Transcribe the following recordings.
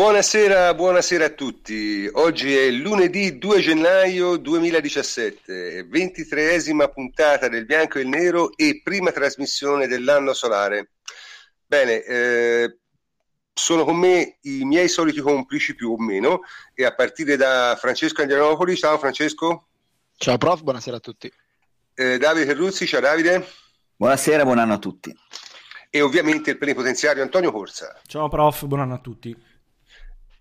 Buonasera, buonasera a tutti. Oggi è lunedì 2 gennaio 2017, ventitreesima puntata del Bianco e il Nero e prima trasmissione dell'anno solare. Bene, eh, sono con me i miei soliti complici più o meno e a partire da Francesco Angianopoli. Ciao Francesco. Ciao prof, buonasera a tutti. Eh, Davide Terruzzi, ciao Davide. Buonasera, buon anno a tutti. E ovviamente il plenipotenziario Antonio Corsa. Ciao prof, buon anno a tutti.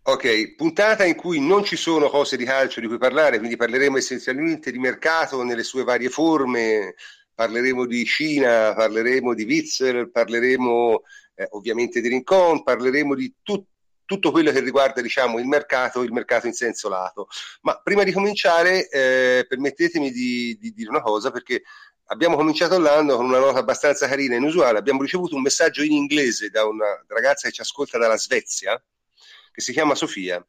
Ok, puntata in cui non ci sono cose di calcio di cui parlare, quindi parleremo essenzialmente di mercato nelle sue varie forme, parleremo di Cina, parleremo di Witzel, parleremo eh, ovviamente di Rincon, parleremo di tut- tutto quello che riguarda diciamo, il mercato, il mercato in senso lato. Ma prima di cominciare eh, permettetemi di, di dire una cosa perché abbiamo cominciato l'anno con una nota abbastanza carina e inusuale, abbiamo ricevuto un messaggio in inglese da una ragazza che ci ascolta dalla Svezia che si chiama Sofia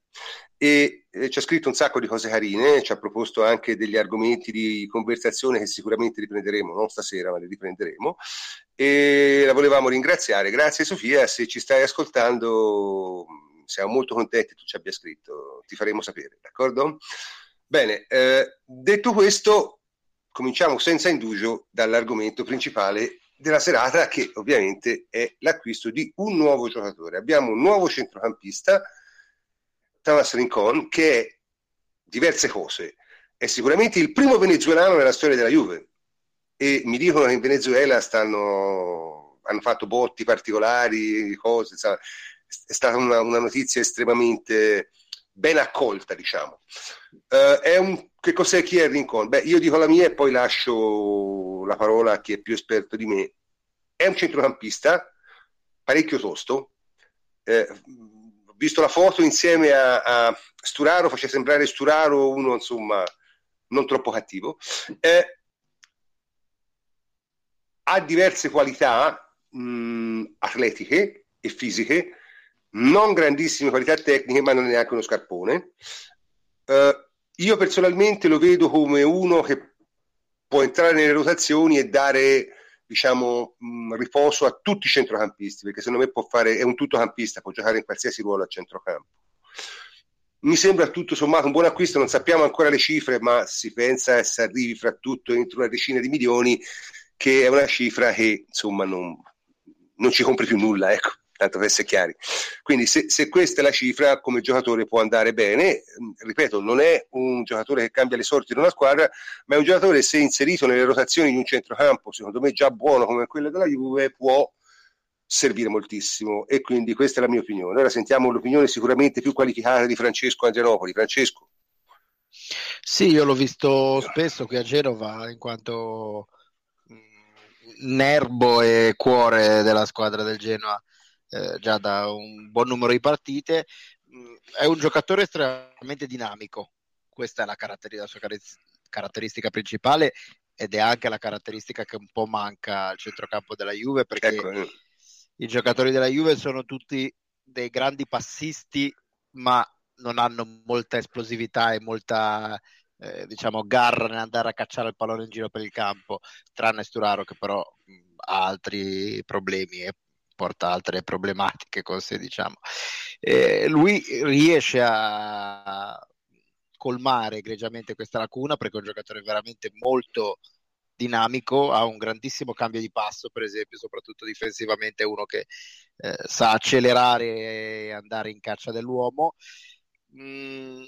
e ci ha scritto un sacco di cose carine, ci ha proposto anche degli argomenti di conversazione che sicuramente riprenderemo, non stasera, ma li riprenderemo. E la volevamo ringraziare. Grazie Sofia, se ci stai ascoltando siamo molto contenti che tu ci abbia scritto, ti faremo sapere, d'accordo? Bene, eh, detto questo, cominciamo senza indugio dall'argomento principale della serata che ovviamente è l'acquisto di un nuovo giocatore. Abbiamo un nuovo centrocampista Thomas Rincon, che è diverse cose. È sicuramente il primo venezuelano nella storia della Juve e mi dicono che in Venezuela stanno, hanno fatto botti particolari, cose, sa, è stata una, una, notizia estremamente ben accolta, diciamo. Uh, un, che cos'è chi è Rincon? Beh, io dico la mia e poi lascio la parola a chi è più esperto di me. È un centrocampista parecchio tosto, eh, visto la foto insieme a, a Sturaro, faceva sembrare Sturaro uno insomma non troppo cattivo. Eh, ha diverse qualità mh, atletiche e fisiche, non grandissime qualità tecniche, ma non è neanche uno scarpone. Eh, io personalmente lo vedo come uno che può entrare nelle rotazioni e dare diciamo, mh, riposo a tutti i centrocampisti, perché secondo me può fare, è un tuttocampista, può giocare in qualsiasi ruolo a centrocampo. Mi sembra tutto sommato un buon acquisto, non sappiamo ancora le cifre, ma si pensa si arrivi fra tutto entro una decina di milioni, che è una cifra che insomma non, non ci compri più nulla, ecco tanto per essere chiari. Quindi se, se, questa è la cifra, come giocatore può andare bene, ripeto, non è un giocatore che cambia le sorti di una squadra, ma è un giocatore se inserito nelle rotazioni di un centrocampo, secondo me già buono come quello della Juve, può servire moltissimo e quindi questa è la mia opinione. Ora sentiamo l'opinione sicuramente più qualificata di Francesco Angelopoli. Francesco. Sì, io l'ho visto spesso qui a Genova in quanto nervo e cuore della squadra del Genoa eh, già da un buon numero di partite. Mm, è un giocatore estremamente dinamico, questa è la, caratteristica, la sua caratteristica principale ed è anche la caratteristica che un po' manca al centrocampo della Juve perché ecco. Eh. i giocatori della Juve sono tutti dei grandi passisti ma non hanno molta esplosività e molta eh, diciamo garra nell'andare a cacciare il pallone in giro per il campo tranne Sturaro che però mh, mm, ha altri problemi e porta altre problematiche con sé, diciamo. Eh, lui riesce a colmare egregiamente questa lacuna perché è un giocatore veramente molto dinamico, ha un grandissimo cambio di passo, per esempio, soprattutto difensivamente, è uno che eh, sa accelerare e andare in caccia dell'uomo. Mm,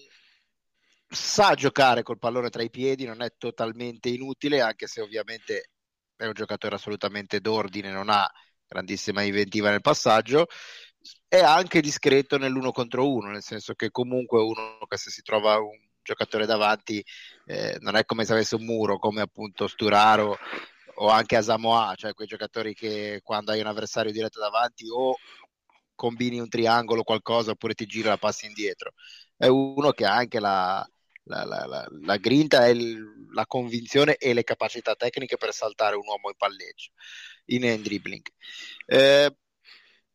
sa giocare col pallone tra i piedi, non è totalmente inutile, anche se ovviamente è un giocatore assolutamente d'ordine, non ha grandissima inventiva nel passaggio, è anche discreto nell'uno contro uno, nel senso che comunque uno che se si trova un giocatore davanti eh, non è come se avesse un muro, come appunto Sturaro o anche Asamoah, cioè quei giocatori che quando hai un avversario diretto davanti o combini un triangolo o qualcosa oppure ti gira la passi indietro. È uno che ha anche la, la, la, la, grinta, il, la convinzione e le capacità tecniche per saltare un uomo in palleggio in hand dribbling. Eh,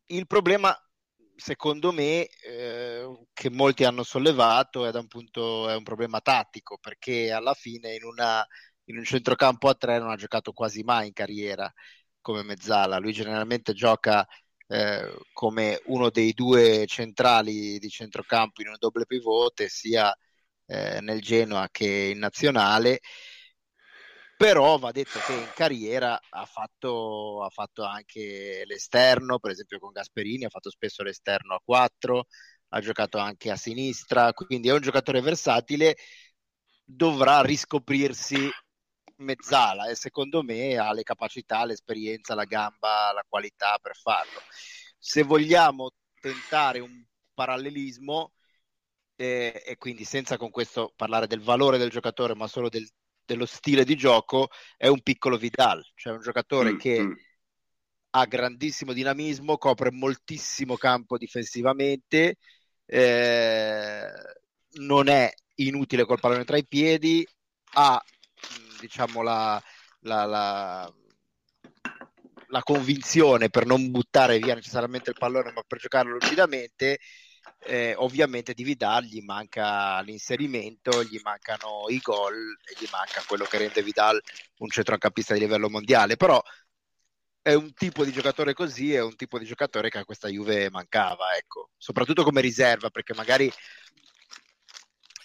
il problema, secondo me, eh, che molti hanno sollevato è, un punto, è un problema tattico, perché alla fine in, una, in un centrocampo a tre non ha giocato quasi mai in carriera come mezzala. Lui generalmente gioca eh, come uno dei due centrali di centrocampo in un doble pivote sia eh, nel Genoa che in nazionale però va detto che in carriera ha fatto, ha fatto, anche l'esterno, per esempio con Gasperini, ha fatto spesso l'esterno a 4, ha giocato anche a sinistra, quindi è un giocatore versatile, dovrà riscoprirsi mezzala e secondo me ha le capacità, l'esperienza, la gamba, la qualità per farlo. Se vogliamo tentare un parallelismo, eh, e quindi senza con questo parlare del valore del giocatore, ma solo del dello stile di gioco è un piccolo Vidal, cioè un giocatore mm, che mm. ha grandissimo dinamismo, copre moltissimo campo difensivamente, eh, non è inutile col pallone tra i piedi, ha mm, diciamo la, la, la, la convinzione per non buttare via necessariamente il pallone ma per giocarlo lucidamente eh, ovviamente di Vidal gli manca l'inserimento, gli mancano i gol e gli manca quello che rende Vidal un centrocampista di livello mondiale, però è un tipo di giocatore così, è un tipo di giocatore che a questa Juve mancava, ecco, soprattutto come riserva, perché magari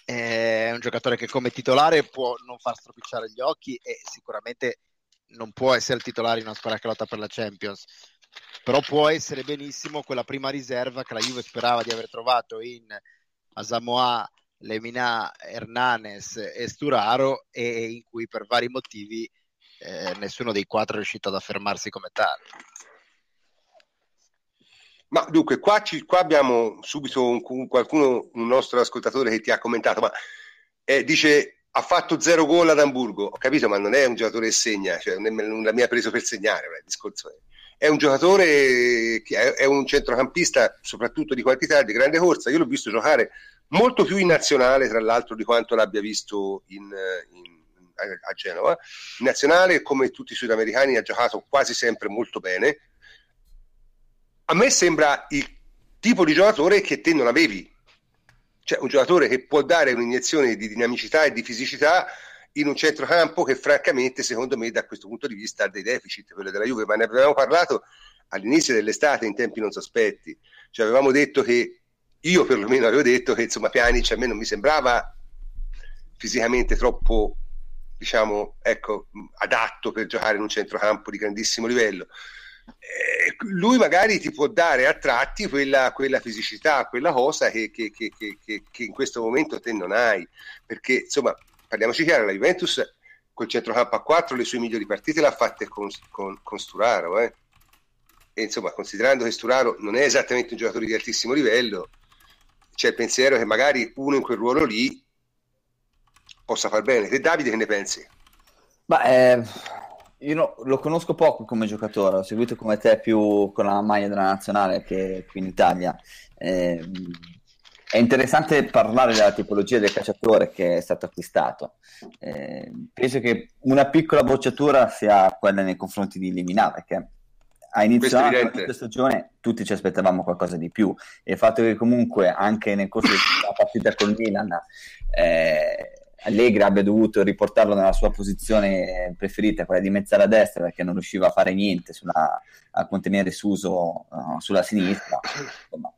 è un giocatore che come titolare può non far stropicciare gli occhi e sicuramente non può essere il titolare in una squadra che lotta per la Champions, però può essere benissimo quella prima riserva che la Juve sperava di aver trovato in Asamoah, Lemina, Hernanes e Sturaro e in cui per vari motivi eh, nessuno dei quattro è riuscito ad affermarsi come tale. Ma dunque, qua, ci, qua abbiamo subito un, qualcuno, un nostro ascoltatore che ti ha commentato, ma eh, dice ha fatto zero gol ad Hamburgo, ho capito, ma non è un giocatore che segna, cioè non, è, non la mia preso per segnare, il discorso è è un giocatore che è un centrocampista soprattutto di quantità, di grande corsa. Io l'ho visto giocare molto più in nazionale, tra l'altro, di quanto l'abbia visto in, in, a Genova. In nazionale, come tutti i sudamericani, ha giocato quasi sempre molto bene. A me sembra il tipo di giocatore che te non avevi, cioè un giocatore che può dare un'iniezione di dinamicità e di fisicità in un centrocampo che francamente secondo me da questo punto di vista ha dei deficit, quello della Juve, ma ne avevamo parlato all'inizio dell'estate in tempi non sospetti, cioè avevamo detto che io perlomeno avevo detto che insomma Pjanic a me non mi sembrava fisicamente troppo diciamo ecco adatto per giocare in un centrocampo di grandissimo livello. Eh, lui magari ti può dare a tratti quella, quella fisicità, quella cosa che, che, che, che, in questo momento te non hai, perché insomma parliamoci chiaro, la Juventus col centrocampo a 4 le sue migliori partite le ha fatte con, con, con Sturaro, eh? e insomma considerando che Sturaro non è esattamente un giocatore di altissimo livello, c'è il pensiero che magari uno in quel ruolo lì possa far bene. Te Davide che ne pensi? Ma eh, io no, lo conosco poco come giocatore, ho seguito come te più con la maglia della nazionale che qui in Italia. Eh, è interessante parlare della tipologia del calciatore che è stato acquistato. Eh, penso che una piccola bocciatura sia quella nei confronti di Limina, perché a inizio questa stagione tutti ci aspettavamo qualcosa di più e il fatto che comunque anche nel corso della partita con Milan eh, Allegri abbia dovuto riportarlo nella sua posizione preferita, quella di mezzala destra, perché non riusciva a fare niente sulla, a contenere Suso uh, sulla sinistra. Insomma,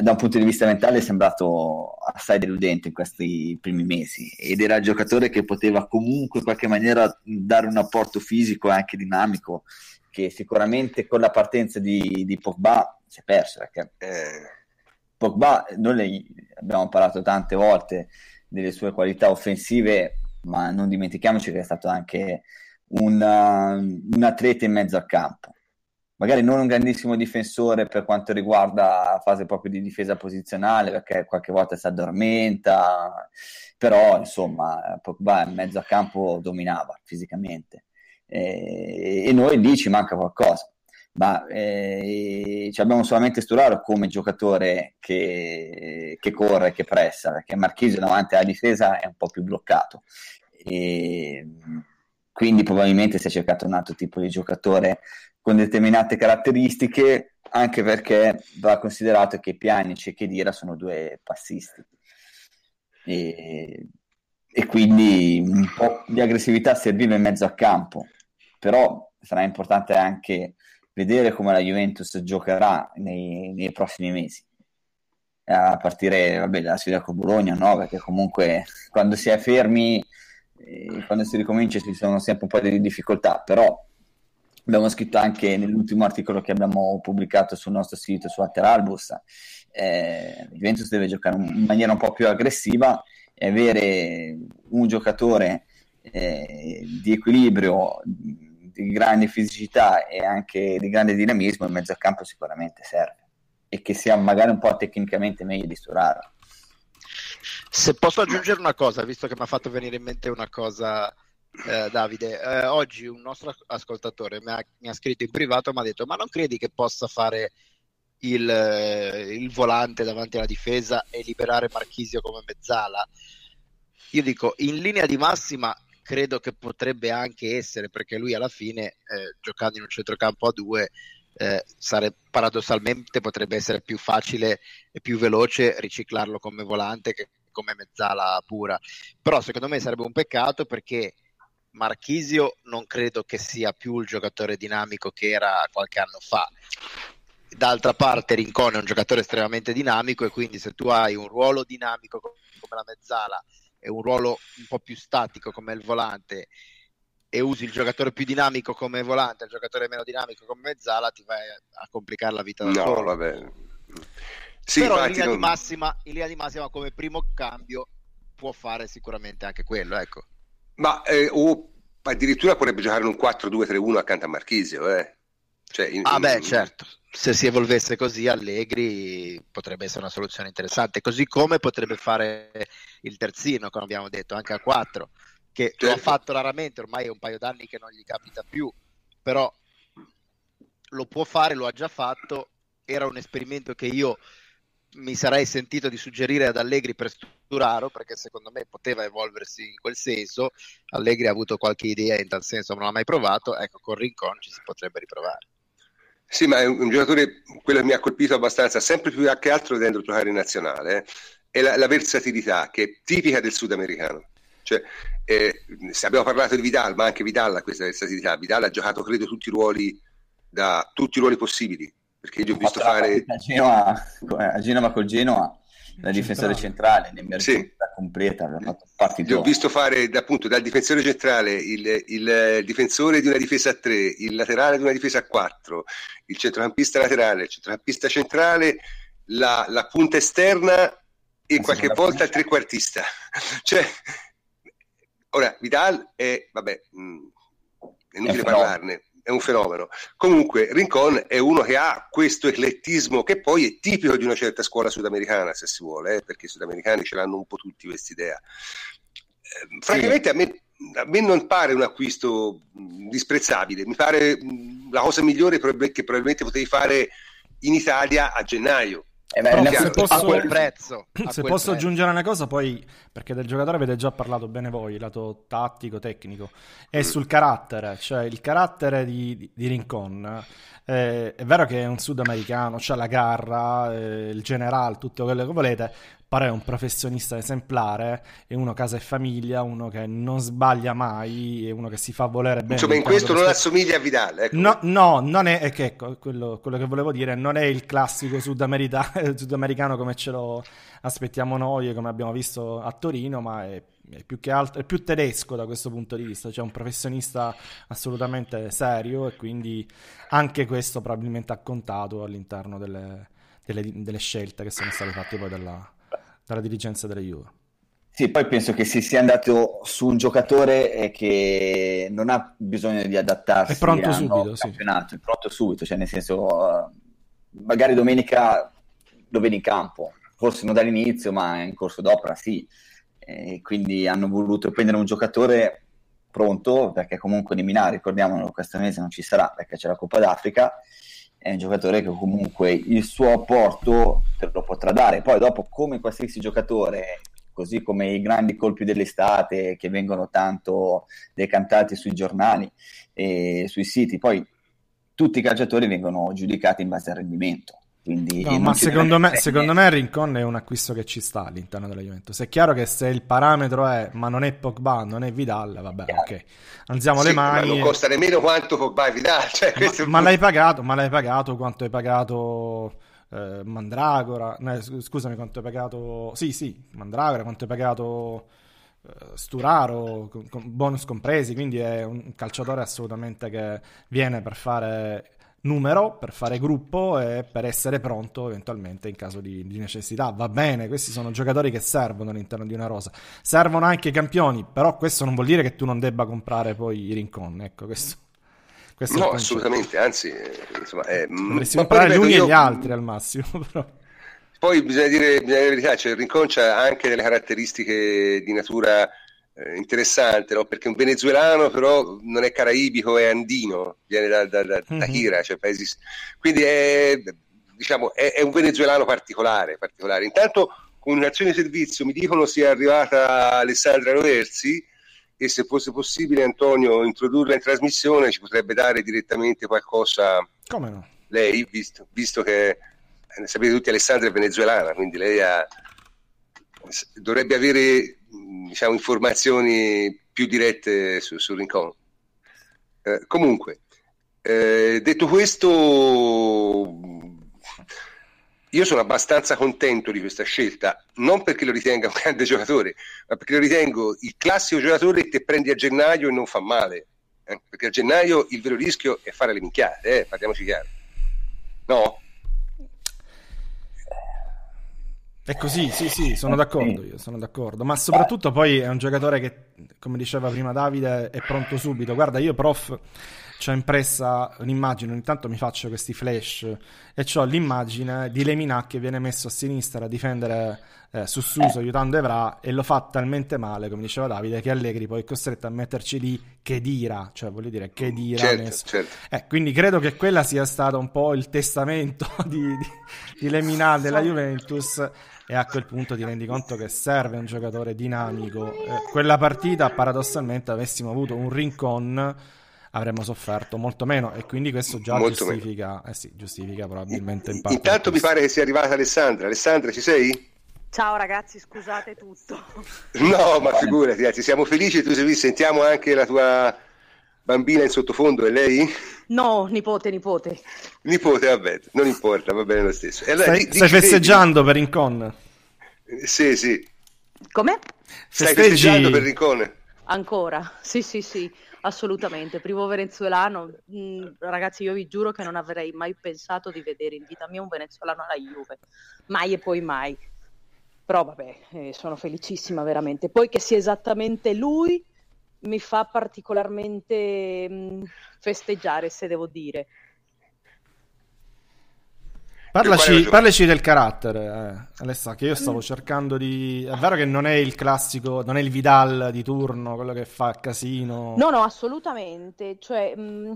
da un punto di vista mentale è sembrato assai deludente in questi primi mesi ed era il giocatore che poteva comunque in qualche maniera dare un apporto fisico e anche dinamico che sicuramente con la partenza di, di Pogba si è perso perché eh, Pogba noi abbiamo parlato tante volte delle sue qualità offensive ma non dimentichiamoci che è stato anche un, uh, un atleta in mezzo al campo magari non un grandissimo difensore per quanto riguarda la fase proprio di difesa posizionale, perché qualche volta si addormenta, però insomma Pogba in mezzo a campo dominava fisicamente e, e noi lì ci manca qualcosa. Ma eh, abbiamo solamente Sturaro come giocatore che, che corre, che pressa, perché Marchisio davanti alla difesa è un po' più bloccato. E, quindi probabilmente si è cercato un altro tipo di giocatore con determinate caratteristiche, anche perché va considerato che Pjanic e Chedira sono due passisti. E, e quindi un po' di aggressività serviva in mezzo a campo, però sarà importante anche vedere come la Juventus giocherà nei, nei prossimi mesi. A partire vabbè, dalla sfida con Bologna, no? perché comunque quando si è fermi, quando si ricomincia ci sono sempre un po' di difficoltà, però abbiamo scritto anche nell'ultimo articolo che abbiamo pubblicato sul nostro sito su Alteralbus, eh, Juventus deve giocare in maniera un po' più aggressiva e avere un giocatore eh, di equilibrio, di grande fisicità e anche di grande dinamismo in mezzo al campo sicuramente serve e che sia magari un po' tecnicamente meglio di Sturaro. Se posso aggiungere una cosa, visto che mi ha fatto venire in mente una cosa eh, Davide, eh, oggi un nostro ascoltatore mi ha, mi ha scritto in privato e mi ha detto ma non credi che possa fare il, eh, il, volante davanti alla difesa e liberare Marchisio come mezzala? Io dico, in linea di massima credo che potrebbe anche essere, perché lui alla fine, eh, giocando in un centrocampo a due, eh, sare, paradossalmente potrebbe essere più facile e più veloce riciclarlo come volante che come mezzala pura. Però secondo me sarebbe un peccato perché Marchisio non credo che sia più il giocatore dinamico che era qualche anno fa. D'altra parte Rincon è un giocatore estremamente dinamico e quindi se tu hai un ruolo dinamico come la mezzala e un ruolo un po' più statico come il volante e usi il giocatore più dinamico come volante il giocatore meno dinamico come mezzala ti vai a complicare la vita da no, solo. Vabbè. Sì, Però in linea, non... massima, in linea, di massima, come primo cambio può fare sicuramente anche quello, ecco. Ma eh, o addirittura potrebbe giocare in un 4-2-3-1 accanto a Marchisio, eh? Cioè, in, ah, beh, certo. Se si evolvesse così, Allegri potrebbe essere una soluzione interessante. Così come potrebbe fare il terzino, come abbiamo detto, anche a 4, che certo. lo ha certo. fatto raramente, ormai è un paio d'anni che non gli capita più, però lo può fare, lo ha già fatto. Era un esperimento che io mi sarei sentito di suggerire ad Allegri per Sturaro perché secondo me poteva evolversi in quel senso Allegri ha avuto qualche idea in tal senso ma non l'ha mai provato ecco con Rincon ci si potrebbe riprovare sì ma è un, un giocatore quello che mi ha colpito abbastanza sempre più che altro vedendo giocare in nazionale eh, è la, la, versatilità che è tipica del sudamericano cioè, eh, se abbiamo parlato di Vidal ma anche Vidal ha questa versatilità Vidal ha giocato credo tutti i ruoli da tutti i ruoli possibili perché io ho visto fare a Genova, a Genova col Genoa da difensore centrale, l'emergenza sì. completa, Io ho visto fare appunto dal difensore centrale il, il, difensore di una difesa a 3, il laterale di una difesa a 4, il centrocampista laterale, il centrocampista centrale, la, la punta esterna e qualche volta il trequartista. cioè, ora Vidal è, vabbè, mh, mm, è inutile è parlarne, è un fenomeno. Comunque Rincon è uno che ha questo eclettismo che poi è tipico di una certa scuola sudamericana, se si vuole, eh, perché i sudamericani ce l'hanno un po' tutti quest'idea. Eh, francamente sì. a, me, a me non pare un acquisto disprezzabile, mi pare la cosa migliore che probabilmente potevi fare in Italia a gennaio eh beh, se posso, a quel prezzo. A se quel posso prezzo. aggiungere una cosa, poi, perché del giocatore avete già parlato bene voi, lato tattico, tecnico, è mm. sul carattere, cioè il carattere di, di, di Rincon. Eh, è vero che è un sudamericano, c'ha la garra, eh, il generale, tutto quello che volete, Pare è un professionista esemplare, è uno casa e famiglia, uno che non sbaglia mai, è uno che si fa volere bene. Insomma, in questo non assomiglia a Vidal. Ecco. No, no, non è, è che, ecco, quello, quello, che volevo dire, non è il classico sudamericano come ce lo aspettiamo noi e come abbiamo visto a Torino, ma è, è più che altro, è più tedesco da questo punto di vista, cioè un professionista assolutamente serio e quindi anche questo probabilmente ha contato all'interno delle, delle, delle scelte che sono state fatte poi dalla dalla dirigenza della Juve. Sì, poi penso che si sia andato su un giocatore che non ha bisogno di adattarsi. È pronto subito, sì. È pronto subito, cioè nel senso, magari domenica lo vedi in campo, forse non dall'inizio, ma in corso d'opera sì. E quindi hanno voluto prendere un giocatore pronto, perché comunque di Minà, ricordiamolo, questo mese non ci sarà perché c'è la Coppa d'Africa, è un giocatore che comunque il suo apporto te lo potrà dare. Poi dopo, come qualsiasi giocatore, così come i grandi colpi dell'estate che vengono tanto decantati sui giornali e sui siti, poi tutti i calciatori vengono giudicati in base al rendimento. Quindi no, ma secondo me, secondo me Rincon è un acquisto che ci sta all'interno della Juventus. È chiaro che se il parametro è ma non è Pogba, non è Vidal, vabbè, yeah. ok. Alziamo sì, le mani. Ma non costa nemmeno quanto Pogba e Vidal. Cioè, ma, ma l'hai pagato, ma l'hai pagato quanto hai pagato eh, Mandragora? No, scusami, quanto hai pagato... Sì, sì, Mandragora, quanto hai pagato... Eh, Sturaro, con, con bonus compresi, quindi è un calciatore assolutamente che viene per fare numero per fare gruppo e per essere pronto eventualmente in caso di, di, necessità. Va bene, questi sono giocatori che servono all'interno di una rosa. Servono anche i campioni, però questo non vuol dire che tu non debba comprare poi i rincon. Ecco, questo, questo no, assolutamente, anzi, insomma, è, dovresti comprare gli uni io... e gli altri al massimo. Però. Poi bisogna dire, bisogna dire la verità, cioè il rincon ha anche delle caratteristiche di natura eh, interessante, no? perché un venezuelano però non è caraibico, è andino, viene da, da, da, mm-hmm. da Hira, cioè paesi... quindi è, diciamo, è, è, un venezuelano particolare, particolare. Intanto comunicazione di servizio mi dicono sia arrivata Alessandra Roversi e se fosse possibile Antonio introdurla in trasmissione ci potrebbe dare direttamente qualcosa Come no? lei, visto, visto che eh, sapete tutti Alessandra è venezuelana, quindi lei ha, dovrebbe avere diciamo, informazioni più dirette su, su Rincon. Eh, comunque, eh, detto questo, io sono abbastanza contento di questa scelta, non perché lo ritenga un grande giocatore, ma perché lo ritengo il classico giocatore che prendi a gennaio e non fa male. Eh? Perché a gennaio il vero rischio è fare le minchiate, eh? parliamoci chiaro. No? È così, sì, sì, sono d'accordo io, sono d'accordo. Ma soprattutto poi è un giocatore che, come diceva prima Davide, è pronto subito. Guarda, io prof c'ho impressa un'immagine, ogni tanto mi faccio questi flash e ho l'immagine di Lemina che viene messo a sinistra a difendere eh, Sussuso aiutando Evra e lo fa talmente male, come diceva Davide, che Allegri poi è costretto a metterci lì che dira, cioè voglio dire che dira. Certo, certo. Eh, quindi credo che quella sia stato un po' il testamento di, di, di Lemina della Juventus e a quel punto ti rendi conto che serve un giocatore dinamico. Eh, quella partita, paradossalmente, avessimo avuto un rincon avremmo sofferto molto meno e quindi questo già molto giustifica, eh sì, giustifica probabilmente in parte intanto mi pare che sia arrivata Alessandra Alessandra ci sei? Ciao ragazzi, scusate tutto. No, ma figurati, anzi, siamo felici, tu sei sentiamo anche la tua bambina in sottofondo, è lei? No, nipote, nipote. Nipote, vabbè, non importa, va bene lo stesso. Allora, stai, stai festeggiando per Rincon? Sì, sì. Come? Stai Festeggi... festeggiando per Rincon? Ancora, sì, sì, sì, assolutamente. Primo venezuelano, mm, ragazzi, io vi giuro che non avrei mai pensato di vedere in vita mia un venezuelano alla Juve, mai e poi mai. Però vabbè, eh, sono felicissima veramente. Poi che sia esattamente lui mi fa particolarmente mh, mm, festeggiare, se devo dire. Parlaci, parlaci, del carattere, eh, Alessa, che io stavo mm. cercando di... È vero che non è il classico, non è il Vidal di turno, quello che fa casino. No, no, assolutamente. Cioè, mh, mm,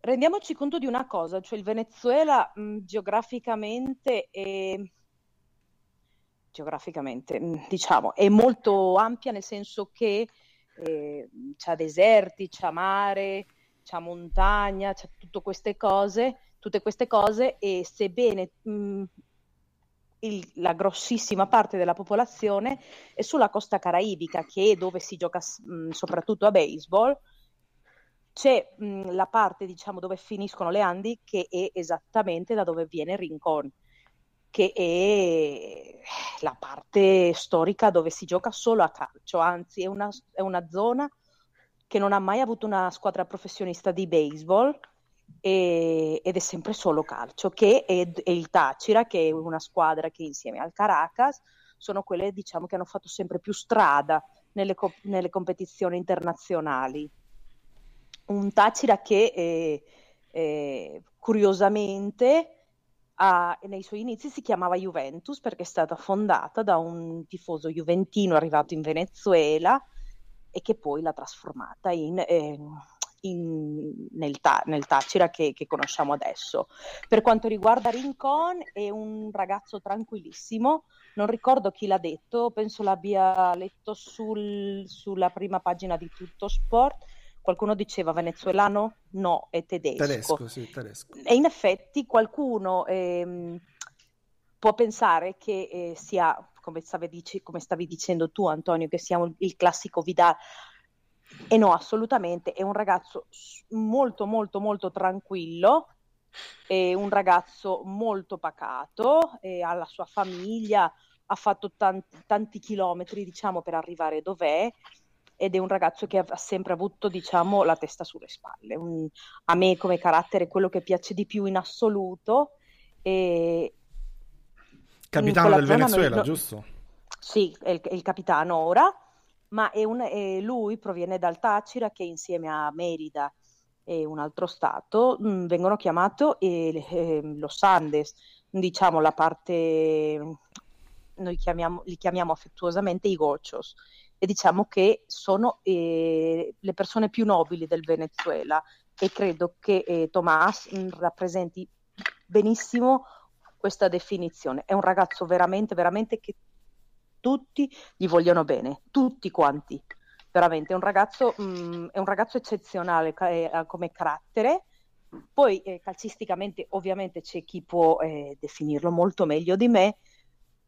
rendiamoci conto di una cosa, cioè il Venezuela mh, geograficamente è... Geograficamente, diciamo, è molto ampia nel senso che eh, c'ha deserti, c'ha mare, c'ha montagna, c'ha tutte queste cose, tutte queste cose e sebbene mh, il, la grossissima parte della popolazione è sulla costa caraibica, che è dove si gioca mh, soprattutto a baseball, c'è mh, la parte diciamo dove finiscono le Andi che è esattamente da dove viene Rincon che è la parte storica dove si gioca solo a calcio, anzi è una, è una zona che non ha mai avuto una squadra professionista di baseball e, ed è sempre solo calcio, che è, è, il Tacira, che è una squadra che insieme al Caracas sono quelle diciamo, che hanno fatto sempre più strada nelle, co- nelle competizioni internazionali. Un Tacira che eh, eh, curiosamente ha, nei suoi inizi si chiamava Juventus perché è stata fondata da un tifoso juventino arrivato in Venezuela e che poi l'ha trasformata in, eh, in, nel, ta- nel, Tacira che, che, conosciamo adesso. Per quanto riguarda Rincon, è un ragazzo tranquillissimo, non ricordo chi l'ha detto, penso l'abbia letto sul, sulla prima pagina di Tutto Sport, qualcuno diceva venezuelano, no, è tedesco. Tedesco, sì, tedesco. E in effetti qualcuno ehm, può pensare che eh, sia, come stavi, dici, come stavi, dicendo tu Antonio, che sia un, il classico Vidal. E no, assolutamente, è un ragazzo molto, molto, molto tranquillo, è un ragazzo molto pacato, ha la sua famiglia, ha fatto tanti, tanti chilometri, diciamo, per arrivare dov'è ed è un ragazzo che ha sempre avuto, diciamo, la testa sulle spalle. Un, a me come carattere quello che piace di più in assoluto. E capitano del Venezuela, noi, giusto? Sì, è il, è il, capitano ora, ma è un, è lui proviene dal Tacira che insieme a Merida e un altro stato mh, mm, vengono chiamati eh, eh, Los Andes, diciamo la parte noi chiamiamo, li chiamiamo affettuosamente i gochos e diciamo che sono eh, le persone più nobili del Venezuela e credo che eh, Tomás mm, rappresenti benissimo questa definizione. È un ragazzo veramente, veramente che tutti gli vogliono bene, tutti quanti. Veramente, è un ragazzo, mh, mm, è un ragazzo eccezionale eh, come carattere. Poi eh, calcisticamente ovviamente c'è chi può eh, definirlo molto meglio di me,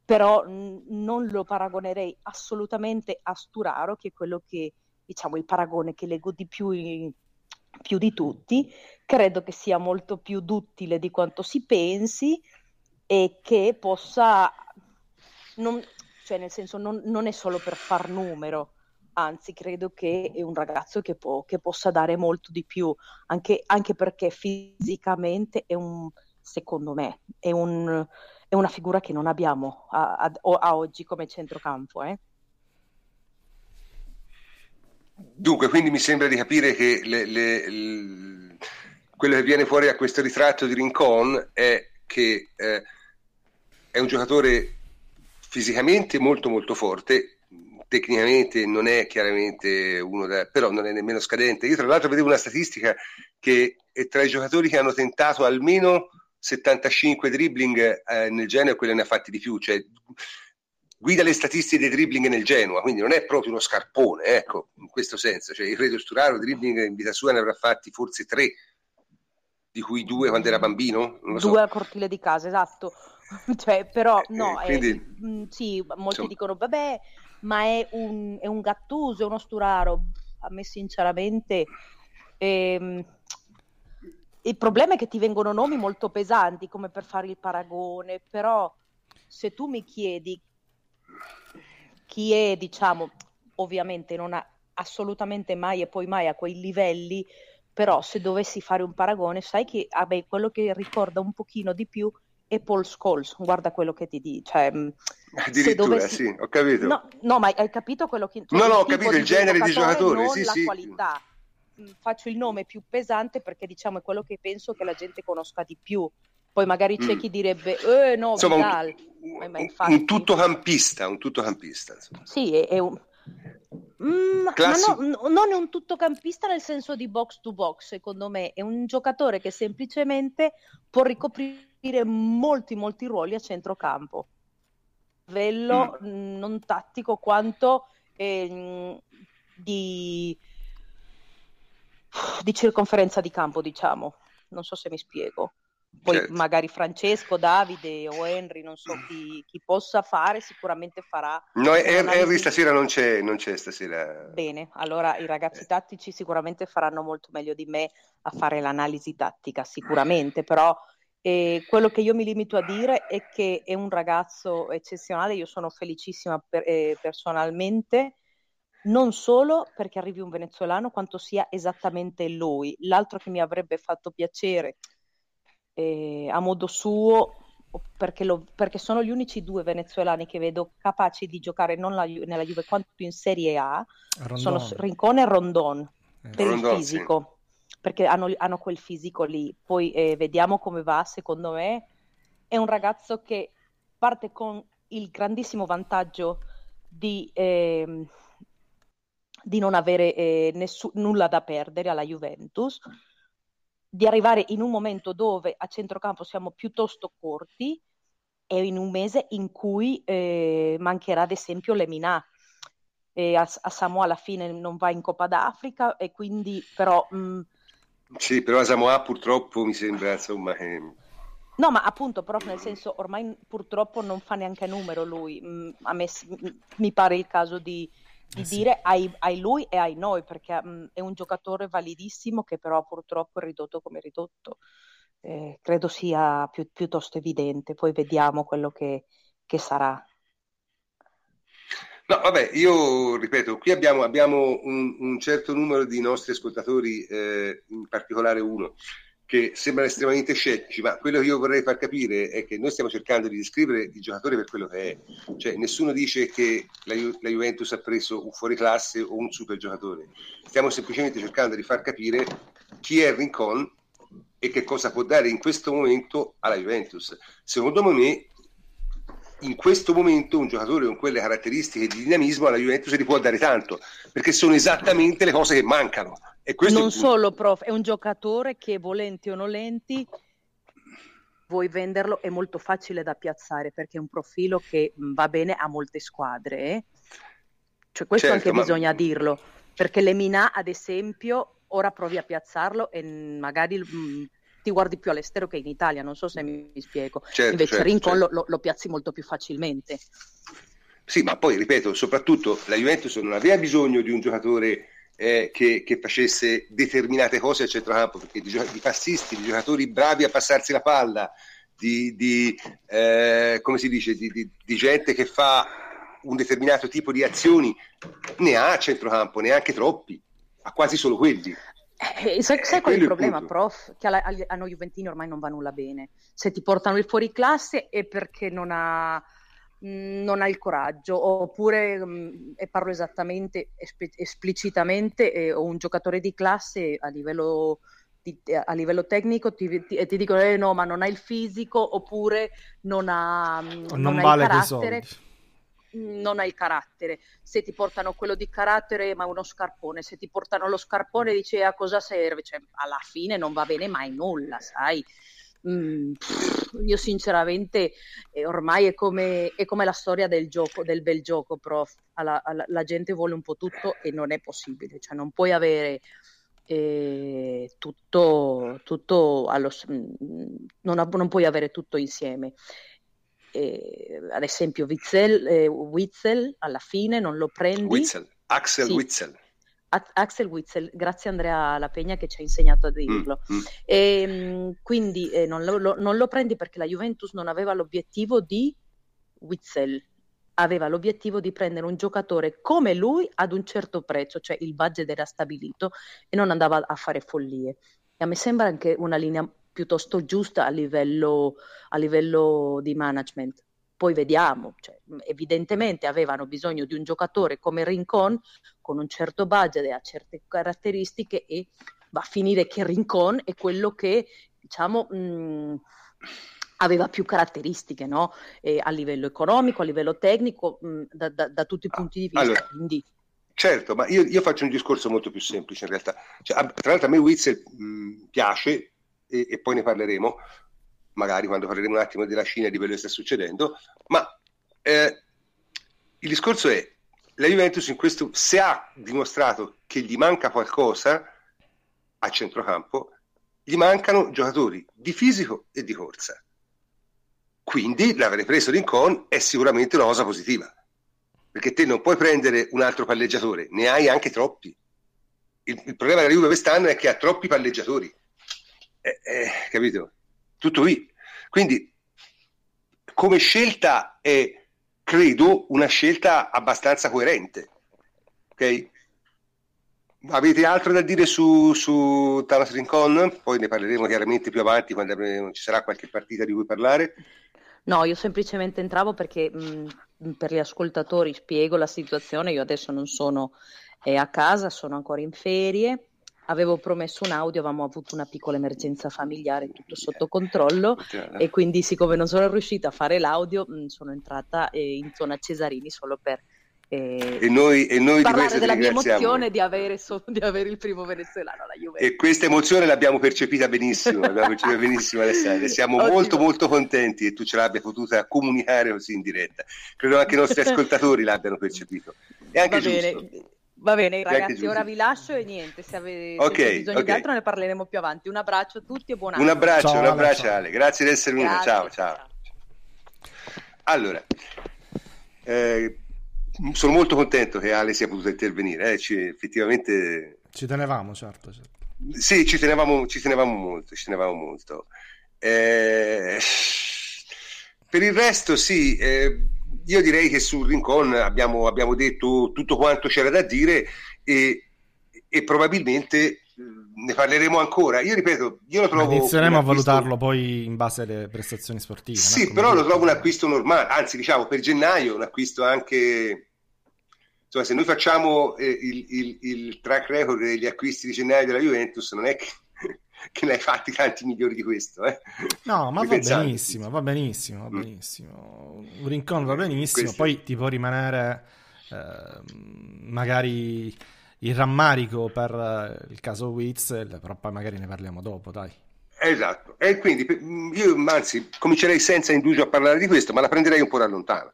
però n- non lo paragonerei assolutamente a Sturaro, che è quello che, diciamo, il paragone che leggo di più, in, più di tutti. Credo che sia molto più duttile di quanto si pensi e che possa, non, cioè nel senso non, non, è solo per far numero, anzi credo che è un ragazzo che, può, che possa dare molto di più, anche, anche perché fisicamente è un, secondo me, è un è una figura che non abbiamo a, a, a oggi come centrocampo. Eh? Dunque, quindi mi sembra di capire che le, le, le, quello che viene fuori da questo ritratto di Rincon è che eh, è un giocatore fisicamente molto molto forte, tecnicamente non è chiaramente uno da, però non è nemmeno scadente. Io tra l'altro vedevo una statistica che è tra i giocatori che hanno tentato almeno 75 dribbling eh, nel Genoa e quelli ne ha fatti di più, cioè guida le statistiche dei dribbling nel Genoa, quindi non è proprio uno scarpone, ecco, in questo senso, cioè il Redo Sturaro dribbling in vita sua ne avrà fatti forse tre, di cui due quando era bambino? due so. al cortile di casa, esatto. cioè, però eh, no, eh, quindi, mh, sì, molti insomma. dicono vabbè, ma è un, è un Gattuso, è uno Sturaro. A me sinceramente ehm, il problema è che ti vengono nomi molto pesanti come per fare il paragone, però se tu mi chiedi chi è, diciamo, ovviamente non ha assolutamente mai e poi mai a quei livelli, però se dovessi fare un paragone, sai che vabbè, quello che ricorda un pochino di più è Paul Scholes, guarda quello che ti dice. Cioè, Addirittura, dovessi... sì, ho capito. No, no, ma hai capito quello che... Cioè, no, no, ho capito il genere di giocatore, sì, la sì. qualità faccio il nome più pesante perché diciamo è quello che penso che la gente conosca di più. Poi magari c'è mm. chi direbbe, eh no, insomma, Vidal. Un, ma infatti... un tutto campista, un tutto campista. Insomma. Sì, è, è un... Mm, Classico... ma no, non è un tuttocampista nel senso di box to box, secondo me, è un giocatore che semplicemente può ricoprire molti, molti ruoli a centrocampo. Livello mm. non tattico quanto eh, di di circonferenza di campo, diciamo. Non so se mi spiego. Poi certo. magari Francesco, Davide o Henry, non so chi, chi possa fare, sicuramente farà. No, Henry stasera non c'è, non c'è stasera. Bene, allora i ragazzi eh. tattici sicuramente faranno molto meglio di me a fare l'analisi tattica, sicuramente, però eh, quello che io mi limito a dire è che è un ragazzo eccezionale, io sono felicissima per, eh, personalmente non solo perché arrivi un venezuelano, quanto sia esattamente lui. L'altro che mi avrebbe fatto piacere eh, a modo suo, perché, lo, perché, sono gli unici due venezuelani che vedo capaci di giocare non la, nella Juve quanto in Serie A, Rondon. sono Rincone e Rondon, eh. per Rondon, il fisico, sì. perché hanno, hanno, quel fisico lì. Poi eh, vediamo come va, secondo me. È un ragazzo che parte con il grandissimo vantaggio di... Di non avere eh, nessu- nulla da perdere alla Juventus, di arrivare in un momento dove a centrocampo siamo piuttosto corti e in un mese in cui eh, mancherà ad esempio Lemina. e a, a Samoa alla fine non va in Coppa d'Africa e quindi però... Mh, mm, sì, però a Samoa purtroppo mi sembra insomma... Eh... No, ma appunto, però nel senso ormai purtroppo non fa neanche numero lui. Mm, a me mi pare il caso di, di eh sì. dire ai, ai, lui e ai noi, perché mh, mm, è un giocatore validissimo che però purtroppo è ridotto come ridotto. Eh, credo sia più, piuttosto evidente, poi vediamo quello che, che sarà. No, vabbè, io ripeto, qui abbiamo, abbiamo un, un, certo numero di nostri ascoltatori, eh, in particolare uno, che sembrano estremamente scettici, ma quello che io vorrei far capire è che noi stiamo cercando di descrivere il giocatore per quello che è. Cioè, nessuno dice che la, Ju- la Juventus ha preso un fuoriclasse o un super giocatore. Stiamo semplicemente cercando di far capire chi è Rincon e che cosa può dare in questo momento alla Juventus. Secondo me in questo momento un giocatore con quelle caratteristiche di dinamismo alla Juventus gli può dare tanto, perché sono esattamente le cose che mancano. Non solo, prof, è un giocatore che volenti o nolenti vuoi venderlo è molto facile da piazzare perché è un profilo che va bene a molte squadre. Eh? Cioè, questo certo, anche ma... bisogna dirlo, perché Lemina, ad esempio, ora provi a piazzarlo e magari mh, ti guardi più all'estero che in Italia, non so se mi, spiego. Certo, Invece certo, Rincon certo. Lo, lo, piazzi molto più facilmente. Sì, ma poi ripeto, soprattutto la Juventus non aveva bisogno di un giocatore eh, che, che, facesse determinate cose a centrocampo, perché di, di passisti, di giocatori bravi a passarsi la palla, di, di eh, come si dice, di, di, gente che fa un determinato tipo di azioni, ne ha a centrocampo, neanche troppi, ha quasi solo quelli. Eh, sai, sai qual è il problema, il prof? Che a, a, a, noi Juventini ormai non va nulla bene. Se ti portano il fuori classe è perché non ha, non ha il coraggio, oppure, mm, e parlo esattamente, esp- esplicitamente, eh, ho un giocatore di classe a livello, di, a livello tecnico ti, ti, e ti dicono eh, no, ma non ha il fisico, oppure non ha, non non ha vale il carattere non hai carattere. Se ti portano quello di carattere, ma uno scarpone, se ti portano lo scarpone, dici a cosa serve? Cioè, alla fine non va bene mai nulla, sai? Mm, io sinceramente eh, ormai è come, è come, la storia del gioco, del bel gioco, prof. Alla, alla, la gente vuole un po' tutto e non è possibile, cioè non puoi avere eh, tutto, tutto allo, mm, non, non puoi avere tutto insieme eh, ad esempio Witzel, eh, Witzel, alla fine non lo prendi. Witzel, Axel sì. Witzel. Axel Witzel, grazie Andrea La Pegna che ci ha insegnato a dirlo. Mm, mm. E, ehm, quindi eh, non, lo, non, lo, prendi perché la Juventus non aveva l'obiettivo di Witzel, aveva l'obiettivo di prendere un giocatore come lui ad un certo prezzo, cioè il budget era stabilito e non andava a fare follie. E a me sembra anche una linea piuttosto giusta a livello, a livello di management. Poi vediamo, cioè, evidentemente avevano bisogno di un giocatore come Rincon con un certo budget e a certe caratteristiche e va a finire che Rincon è quello che diciamo mh, aveva più caratteristiche no? a livello economico, a livello tecnico, mh, da, da, da, tutti i punti di vista. Allora, quindi... Certo, ma io, io, faccio un discorso molto più semplice in realtà. Cioè, tra l'altro a me Witzel mh, piace e, e, poi ne parleremo, magari quando parleremo un attimo della Cina e di quello che sta succedendo, ma eh, il discorso è, la Juventus in questo, se ha dimostrato che gli manca qualcosa a centrocampo, gli mancano giocatori di fisico e di corsa. Quindi l'aver preso Rincon è sicuramente una cosa positiva, perché te non puoi prendere un altro palleggiatore, ne hai anche troppi. Il, il problema della Juve quest'anno è che ha troppi palleggiatori eh, eh, capito? Tutto qui. Quindi, come scelta è, credo, una scelta abbastanza coerente. Ok? Avete altro da dire su, su Thomas Rincon? Poi ne parleremo chiaramente più avanti quando ci sarà qualche partita di cui parlare. No, io semplicemente entravo perché mh, per gli ascoltatori spiego la situazione. Io adesso non sono eh, a casa, sono ancora in ferie avevo promesso un audio, avevamo avuto una piccola emergenza familiare, tutto sotto controllo e quindi siccome non sono riuscita a fare l'audio mh, sono entrata eh, in zona Cesarini solo per eh, e noi, e noi parlare della mia emozione di avere, so, di avere, il primo venezuelano alla Juventus. E questa emozione l'abbiamo percepita benissimo, l'abbiamo percepita benissimo Alessandra. Siamo Ottimo. molto molto contenti che tu ce l'abbia potuta comunicare così in diretta. Credo anche i nostri ascoltatori l'abbiano percepito. è anche Va giusto. Bene. Va bene, ragazzi, ora vi lascio e niente, se avete, okay, bisogno okay. di altro ne parleremo più avanti. Un abbraccio a tutti e buon anno. Un abbraccio, ciao, un abbraccio ciao. Ale, grazie di essere venuto, ciao, ciao, ciao. Allora, eh, sono molto contento che Ale sia potuto intervenire, eh, ci, effettivamente... Ci tenevamo, certo. certo. Sì, ci tenevamo, ci tenevamo molto, ci tenevamo molto. Eh, per il resto sì, eh, io direi che sul Rincon abbiamo, abbiamo, detto tutto quanto c'era da dire e, e probabilmente ne parleremo ancora. Io ripeto, io lo trovo. Inizieremo a valutarlo poi in base alle prestazioni sportive. Sì, no? però lo trovo un acquisto normale, anzi, diciamo per gennaio un acquisto anche. Insomma, se noi facciamo eh, il, il, il, track record degli acquisti di gennaio della Juventus, non è che, che ne hai fatti tanti migliori di questo. Eh? No, ma va benissimo, va benissimo, va mm. benissimo. Un rincon va benissimo, Questo... poi ti può rimanere eh, magari il rammarico per eh, il caso Witzel, però poi magari ne parliamo dopo, dai. Esatto, e quindi io anzi comincerei senza indugio a parlare di questo, ma la prenderei un po' da lontano.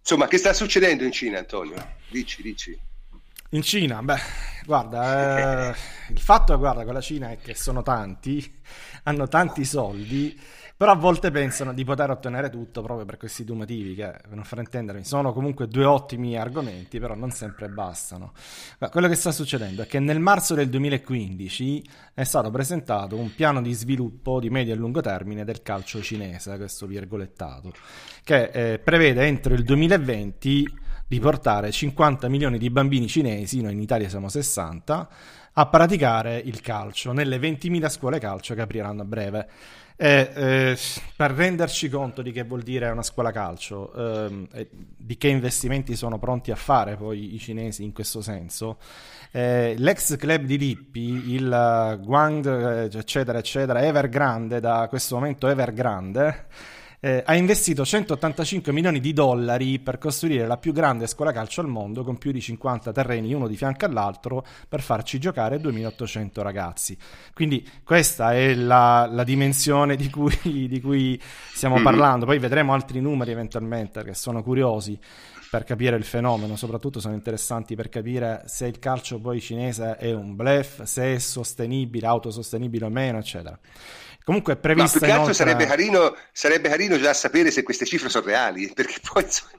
Insomma, che sta succedendo in Cina, Antonio? Dici, dici. In Cina, beh, guarda, eh, il fatto guarda, con la Cina è che sono tanti, hanno tanti soldi però a volte pensano di poter ottenere tutto proprio per questi due motivi che, per non far intendermi, sono comunque due ottimi argomenti, però non sempre bastano. Ma quello che sta succedendo è che nel marzo del 2015 è stato presentato un piano di sviluppo di medio e lungo termine del calcio cinese, questo virgolettato, che eh, prevede entro il 2020 di portare 50 milioni di bambini cinesi, noi in Italia siamo 60, a praticare il calcio nelle 20.000 scuole calcio che apriranno a breve. E, eh, per renderci conto di che vuol dire una scuola calcio, eh, di che investimenti sono pronti a fare poi i cinesi in questo senso, eh, l'ex club di Lippi, il Guang, eh, eccetera, eccetera, Evergrande, da questo momento Evergrande, eh, ha investito 185 milioni di dollari per costruire la più grande scuola calcio al mondo con più di 50 terreni uno di fianco all'altro per farci giocare 2800 ragazzi. Quindi questa è la, la dimensione di cui, di cui stiamo mm-hmm. parlando. Poi vedremo altri numeri eventualmente che sono curiosi per capire il fenomeno, soprattutto sono interessanti per capire se il calcio poi cinese è un blef, se è sostenibile, autosostenibile o meno, eccetera. Comunque è prevista. Ma più che altro inoltre... sarebbe, carino, sarebbe carino già sapere se queste cifre sono reali, perché poi insomma,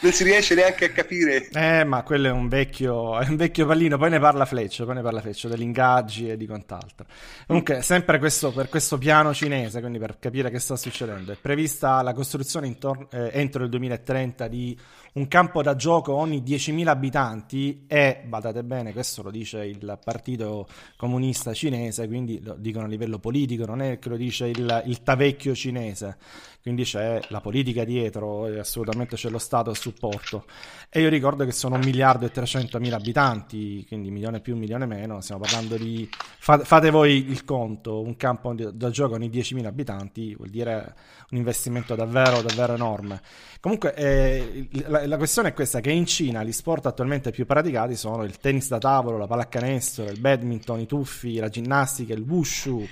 non si riesce neanche a capire. Eh, ma quello è un vecchio, è un vecchio pallino, poi ne parla Fleccio, poi ne parla Fleccio degli ingaggi e di quant'altro. Comunque, sempre questo, per questo piano cinese, quindi per capire che sta succedendo, è prevista la costruzione intorno, eh, entro il 2030 di un campo da gioco ogni 10.000 abitanti e, badate bene, questo lo dice il partito comunista cinese, quindi lo dicono a livello politico, non è che lo dice il, il tavecchio cinese, quindi c'è la politica dietro e assolutamente c'è lo Stato a supporto. E io ricordo che sono un miliardo e 300 mila abitanti, quindi milione più, milione meno, stiamo parlando di... Fate, fate voi il conto, un campo da gioco ogni 10.000 abitanti vuol dire un investimento davvero, davvero enorme. Comunque eh, la, questione è questa, che in Cina gli sport attualmente più praticati sono il tennis da tavolo, la pallacanestro, il badminton, i tuffi, la ginnastica, il wushu,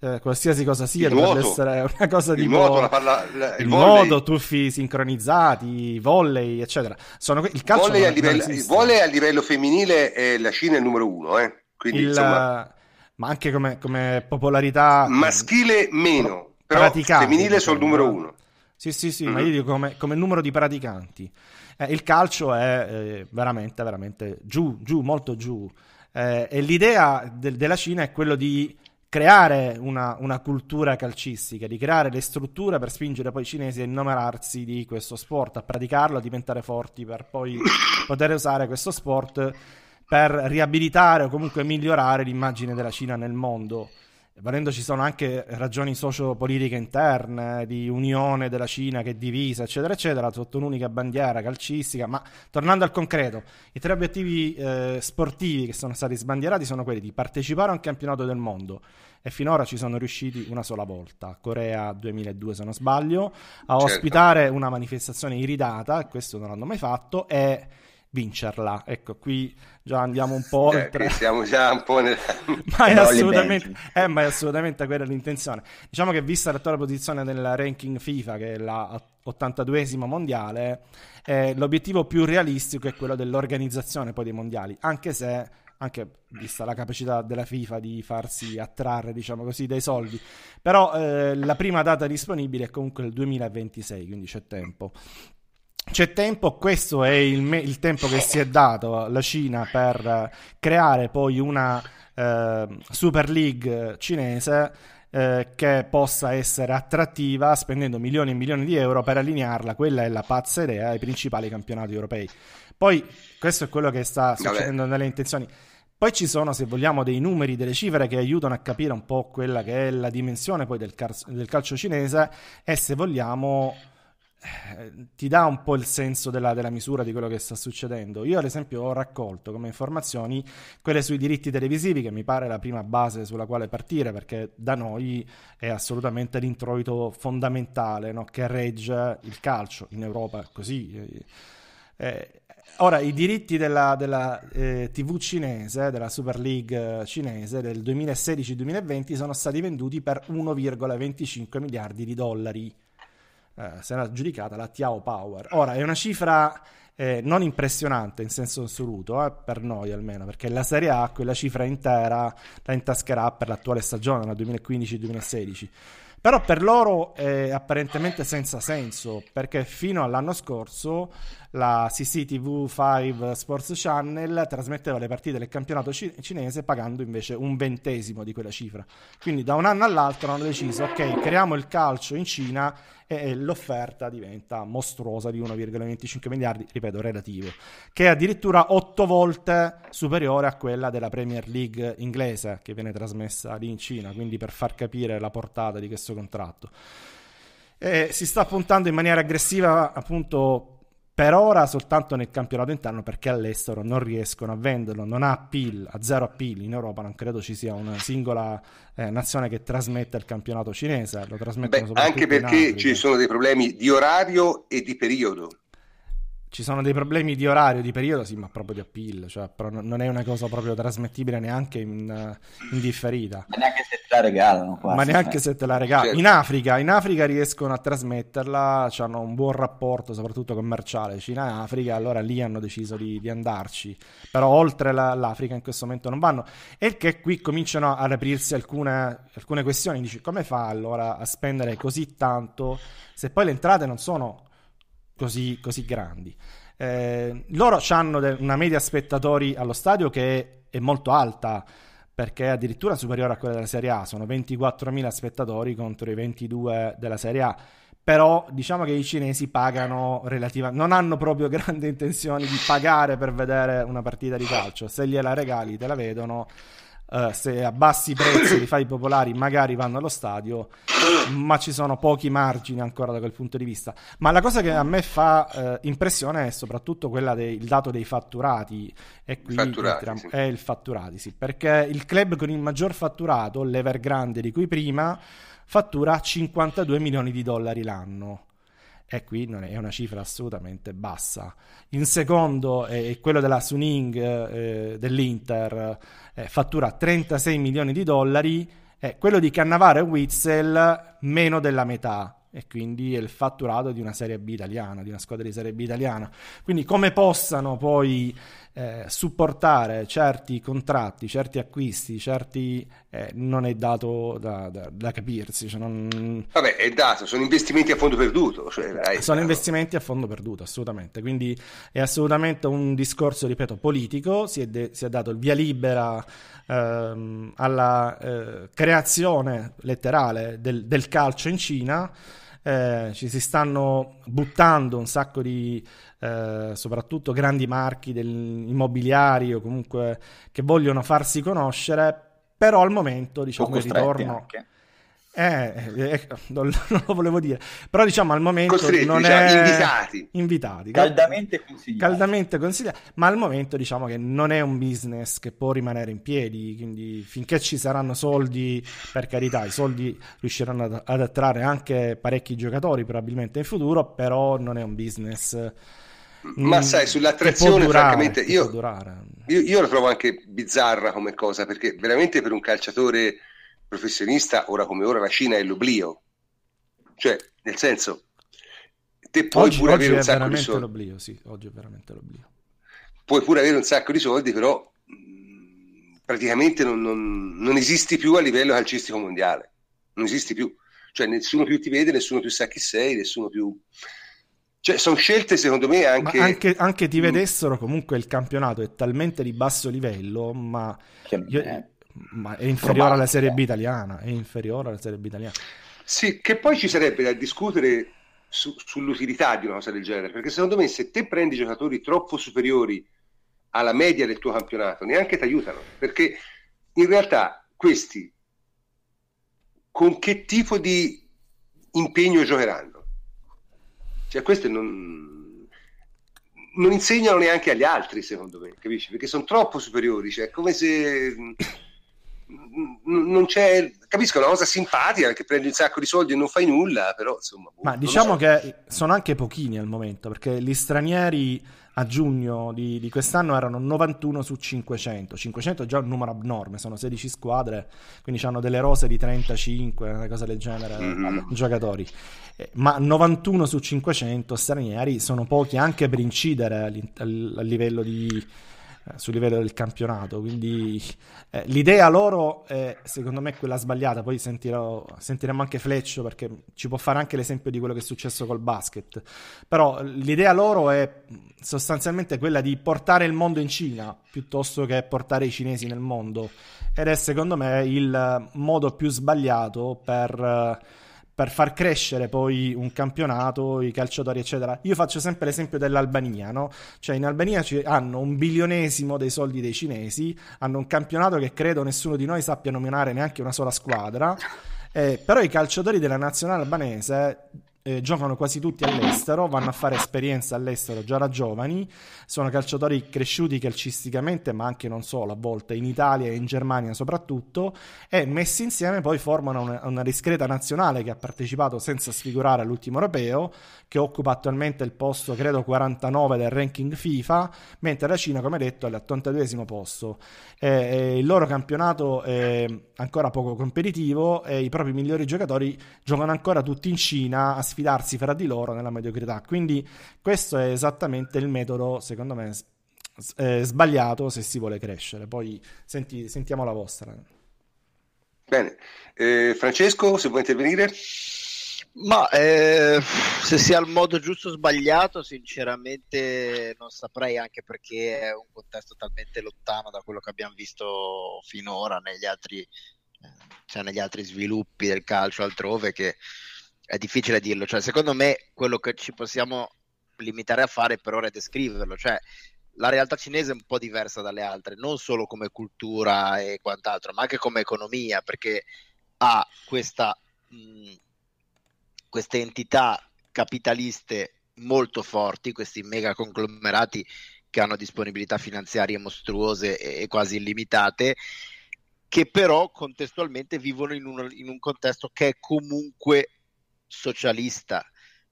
eh, qualsiasi cosa sia, il dovrebbe nuoto. essere una cosa di... Nuoto, la palla, la, il, il nuoto, tuffi sincronizzati, volley, eccetera. Sono, il calcio volley, a livello, il volley a livello femminile è la Cina il numero uno, eh? Quindi, il, insomma... ma anche come, come popolarità... Maschile meno, però femminile sono il numero uno. Sì, sì, sì, mm-hmm. ma io dico come, come, numero di praticanti. Eh, il calcio è eh, veramente, veramente giù, giù, molto giù. Eh, e l'idea de- della Cina è quello di creare una, una, cultura calcistica, di creare le strutture per spingere poi i cinesi a innamolarsi di questo sport, a praticarlo, a diventare forti per poi poter usare questo sport per riabilitare o comunque migliorare l'immagine della Cina nel mondo volendo ci sono anche ragioni sociopolitiche interne, di unione della Cina che è divisa, eccetera, eccetera, sotto un'unica bandiera calcistica. Ma tornando al concreto, i tre obiettivi eh, sportivi che sono stati sbandierati sono quelli di partecipare a un campionato del mondo e finora ci sono riusciti una sola volta, Corea 2002 se non sbaglio, a certo. ospitare una manifestazione iridata, questo non l'hanno mai fatto, e vincerla. Ecco, qui già andiamo un po' eh, oltre. siamo già un po' nel... ma, è assolutamente, eh, ma è assolutamente quella l'intenzione. Diciamo che vista l'attuale posizione del ranking FIFA, che è la 82esima mondiale, eh, l'obiettivo più realistico è quello dell'organizzazione poi dei mondiali, anche se anche vista la capacità della FIFA di farsi attrarre, diciamo così, dai soldi. Però eh, la prima data disponibile è comunque il 2026, quindi c'è tempo. C'è tempo, questo è il, me- il tempo che si è dato alla Cina per creare poi una eh, Super League cinese eh, che possa essere attrattiva spendendo milioni e milioni di euro per allinearla, quella è la pazza idea, ai principali campionati europei. Poi questo è quello che sta succedendo Vabbè. nelle intenzioni. Poi ci sono, se vogliamo, dei numeri, delle cifre che aiutano a capire un po' quella che è la dimensione poi del, car- del calcio cinese e se vogliamo ti dà un po' il senso della, della, misura di quello che sta succedendo. Io, ad esempio, ho raccolto come informazioni quelle sui diritti televisivi, che mi pare la prima base sulla quale partire, perché da noi è assolutamente l'introito fondamentale no? che regge il calcio in Europa, così. Eh, Ora, i diritti della, della eh, TV cinese, della Super League cinese del 2016-2020 sono stati venduti per 1,25 miliardi di dollari. Eh, se l'ha aggiudicata la Tiao Power. Ora, è una cifra eh, non impressionante in senso assoluto, eh, per noi almeno, perché la Serie A quella cifra intera la intascherà per l'attuale stagione, la 2015-2016. Però per loro è apparentemente senza senso, perché fino all'anno scorso la CCTV 5 Sports Channel trasmetteva le partite del campionato cinese pagando invece un ventesimo di quella cifra. Quindi da un anno all'altro hanno deciso, ok, creiamo il calcio in Cina e l'offerta diventa mostruosa di 1,25 miliardi, ripeto, relativo, che è addirittura otto volte superiore a quella della Premier League inglese che viene trasmessa lì in Cina, quindi per far capire la portata di questo contratto. E si sta puntando in maniera aggressiva appunto per ora soltanto nel campionato interno perché all'estero non riescono a venderlo, non ha appeal, ha zero appeal, in Europa non credo ci sia una singola eh, nazione che trasmetta il campionato cinese, lo trasmettono Beh, anche perché ci sono dei problemi di orario e di periodo ci sono dei problemi di orario, di periodo, sì, ma proprio di appeal, cioè, però non è una cosa proprio trasmettibile neanche in, in differita. Ma neanche se la regalano. Quasi, ma neanche eh. se te la regalano. Certo. In Africa, in Africa riescono a trasmetterla, hanno un buon rapporto, soprattutto commerciale, Cina e Africa, allora lì hanno deciso di, di andarci. Però oltre la, l'Africa in questo momento non vanno. E che qui cominciano ad aprirsi alcune, alcune questioni. Dici, come fa allora a spendere così tanto se poi le entrate non sono così, così grandi. Eh, loro hanno una media spettatori allo stadio che è molto alta perché è addirittura superiore a quella della Serie A, sono 24.000 spettatori contro i 22 della Serie A. Però diciamo che i cinesi pagano relativamente, non hanno proprio grandi intenzioni di pagare per vedere una partita di calcio. Se gliela regali, te la vedono Uh, se abbassi i prezzi li fai popolari magari vanno allo stadio ma ci sono pochi margini ancora da quel punto di vista. Ma la cosa che a me fa uh, impressione è soprattutto quella del dato dei fatturati. E qui fatturati, entriamo, sì. è il fatturati sì, perché il club con il maggior fatturato l'Evergrande di cui prima fattura 52 milioni di dollari l'anno e qui non è una cifra assolutamente bassa. In secondo è quello della Suning eh, dell'Inter, eh, fattura 36 milioni di dollari, e quello di Cannavaro e Witzel meno della metà e quindi è il fatturato di una Serie B italiana, di una squadra di Serie B italiana. Quindi come possano poi eh, supportare certi contratti, certi acquisti, certi eh, non è dato da, da, da capirsi. Cioè non... Vabbè, è dato, sono investimenti a fondo perduto. Cioè, dai, sono investimenti a fondo perduto, assolutamente. Quindi è assolutamente un discorso, ripeto, politico. Si è, de- si è dato il via libera ehm, alla eh, creazione letterale del, del calcio in Cina eh, ci si stanno buttando un sacco di eh, soprattutto grandi marchi immobiliari o comunque che vogliono farsi conoscere, però al momento diciamo il ritorno... Anche eh, eh, eh non, non, lo volevo dire, però diciamo al momento Costretti, non diciamo, è invitati, invitati. Caldamente consigliati. caldamente consigliati, ma al momento diciamo che non è un business che può rimanere in piedi, quindi finché ci saranno soldi, per carità, i soldi riusciranno ad, ad attrarre anche parecchi giocatori probabilmente in futuro, però non è un business Ma mm, sai, sull'attrazione, durare, francamente, io, io, io la trovo anche bizzarra come cosa, perché veramente per un calciatore professionista, ora come ora, la Cina è l'oblio. Cioè, nel senso, te puoi oggi, pure oggi avere un sacco di soldi. L'oblio, sì, oggi è veramente l'oblio. Puoi pure avere un sacco di soldi, però mh, praticamente non, non, non esisti più a livello calcistico mondiale. Non esisti più. Cioè, nessuno più ti vede, nessuno più sa chi sei, nessuno più cioè, sono scelte secondo me anche... Ma anche, anche ti mm. vedessero, comunque il campionato è talmente di basso livello, ma, io, è... ma è inferiore probabile. alla Serie B italiana, è inferiore alla Serie B italiana. Sì, che poi ci sarebbe da discutere su, sull'utilità di una cosa del genere, perché secondo me se te prendi giocatori troppo superiori alla media del tuo campionato, neanche ti aiutano, perché in realtà questi con che tipo di impegno giocheranno? Cioè, queste non, non insegnano neanche agli altri, secondo me, capisci? Perché sono troppo superiori, cioè è come se non c'è capisco è una cosa simpatica che prendi un sacco di soldi e non fai nulla però insomma boh, ma diciamo so. che sono anche pochini al momento perché gli stranieri a giugno di, di, quest'anno erano 91 su 500 500 è già un numero abnorme sono 16 squadre quindi hanno delle rose di 35 una cosa del genere mm-hmm. giocatori eh, ma 91 su 500 stranieri sono pochi anche per incidere a livello di eh, sul livello del campionato. Quindi eh, l'idea loro è secondo me quella sbagliata. Poi sentirò, sentiremo anche Fleccio perché ci può fare anche l'esempio di quello che è successo col basket. Però l'idea loro è sostanzialmente quella di portare il mondo in Cina piuttosto che portare i cinesi nel mondo. Ed è secondo me il modo più sbagliato per per far crescere poi un campionato, i calciatori, eccetera. Io faccio sempre l'esempio dell'Albania, no? Cioè, in Albania hanno un bilionesimo dei soldi dei cinesi, hanno un campionato che credo nessuno di noi sappia nominare neanche una sola squadra. Eh, però i calciatori della nazionale albanese eh, giocano quasi tutti all'estero, vanno a fare esperienza all'estero già da giovani, sono calciatori cresciuti calcisticamente, ma anche non solo, a volte in Italia e in Germania soprattutto, e messi insieme poi formano una, una discreta nazionale che ha partecipato senza sfigurare all'ultimo europeo, che occupa attualmente il posto, credo, 49 del ranking FIFA, mentre la Cina, come detto, è all'82 posto. Eh, il loro campionato è ancora poco competitivo e i propri migliori giocatori giocano ancora tutti in Cina a sfidarsi fra di loro nella mediocrità. Quindi questo è esattamente il metodo, secondo me, eh, sbagliato se si vuole crescere. Poi senti, sentiamo la vostra. Bene, eh, Francesco, se vuoi intervenire. Ma eh, se sia il modo giusto o sbagliato, sinceramente non saprei, anche perché è un contesto talmente lontano da quello che abbiamo visto finora negli altri, eh, cioè negli altri sviluppi del calcio altrove, che è difficile dirlo. Cioè, secondo me, quello che ci possiamo limitare a fare per ora è descriverlo. Cioè, la realtà cinese è un po' diversa dalle altre, non solo come cultura e quant'altro, ma anche come economia, perché ha questa. Mh, queste entità capitaliste molto forti, questi mega conglomerati che hanno disponibilità finanziarie mostruose e quasi illimitate, che però contestualmente vivono in un, in un contesto che è comunque socialista.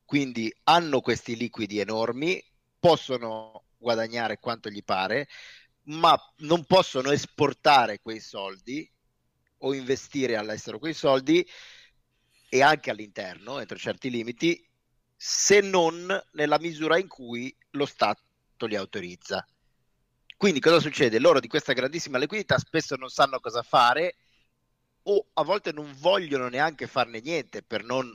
Quindi hanno questi liquidi enormi, possono guadagnare quanto gli pare, ma non possono esportare quei soldi o investire all'estero quei soldi e anche all'interno, entro certi limiti, se non nella misura in cui lo Stato li autorizza. Quindi cosa succede? Loro di questa grandissima liquidità spesso non sanno cosa fare o a volte non vogliono neanche farne niente per non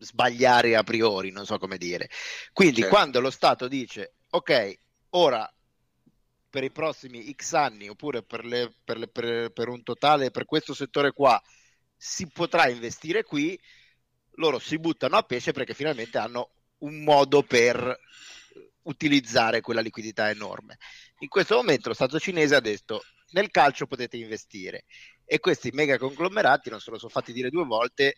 sbagliare a priori, non so come dire. Quindi certo. quando lo Stato dice ok, ora per i prossimi X anni oppure per, le, per, le, per, per un totale per questo settore qua si potrà investire qui, loro si buttano a pesce perché finalmente hanno un modo per utilizzare quella liquidità enorme. In questo momento lo Stato cinese ha detto nel calcio potete investire e questi mega conglomerati non se lo sono fatti dire due volte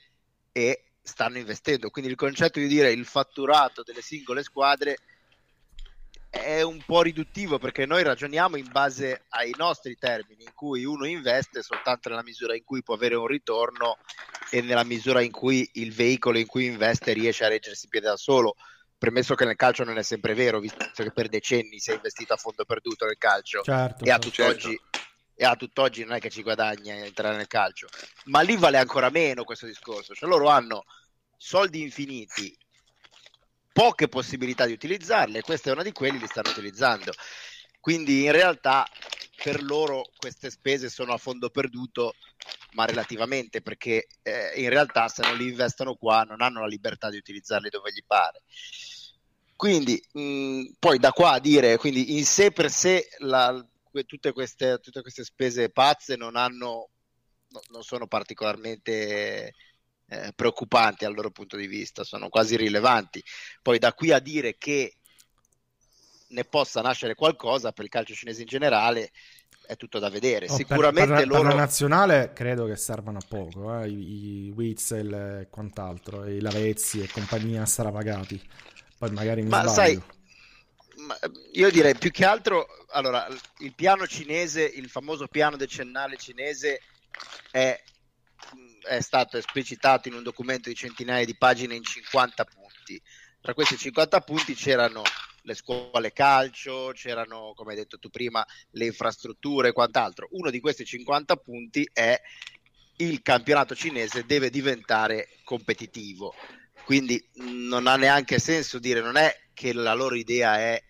e stanno investendo. Quindi il concetto di dire il fatturato delle singole squadre è un po' riduttivo perché noi ragioniamo in base ai nostri termini, in cui uno investe soltanto nella misura in cui può avere un ritorno e nella misura in cui il veicolo in cui investe riesce a reggersi in piede da solo. premesso che nel calcio non è sempre vero, visto che per decenni si è investito a fondo perduto nel calcio certo, e a tutt'oggi certo. E a tutt'oggi non è che ci guadagna entrare nel calcio, ma lì vale ancora meno questo discorso, cioè loro hanno soldi infiniti, poche possibilità di utilizzarli e questa è una di quelli li stanno utilizzando. Quindi in realtà per loro queste spese sono a fondo perduto, ma relativamente, perché eh, in realtà se non li investono qua non hanno la libertà di utilizzarli dove gli pare. Quindi mh, poi da qua a dire, quindi in sé per sé la, tutte, queste, tutte, queste, spese pazze non, hanno, no, non sono particolarmente eh, preoccupanti dal loro punto di vista, sono quasi rilevanti. Poi da qui a dire che ne possa nascere qualcosa per il calcio cinese in generale è tutto da vedere. Oh, Sicuramente per, per, loro... per la nazionale credo che servano a poco, eh? I, i Witzel e quant'altro, i Lavezzi e compagnia stravagati. Poi magari mi Ma sbaglio. sai, io direi più che altro, allora, il piano cinese, il famoso piano decennale cinese è, è stato esplicitato in un documento di centinaia di pagine in 50 punti. Tra questi 50 punti c'erano le scuole calcio, c'erano, come hai detto tu prima, le infrastrutture e quant'altro. Uno di questi 50 punti è il campionato cinese deve diventare competitivo. Quindi non ha neanche senso dire, non è che la loro idea è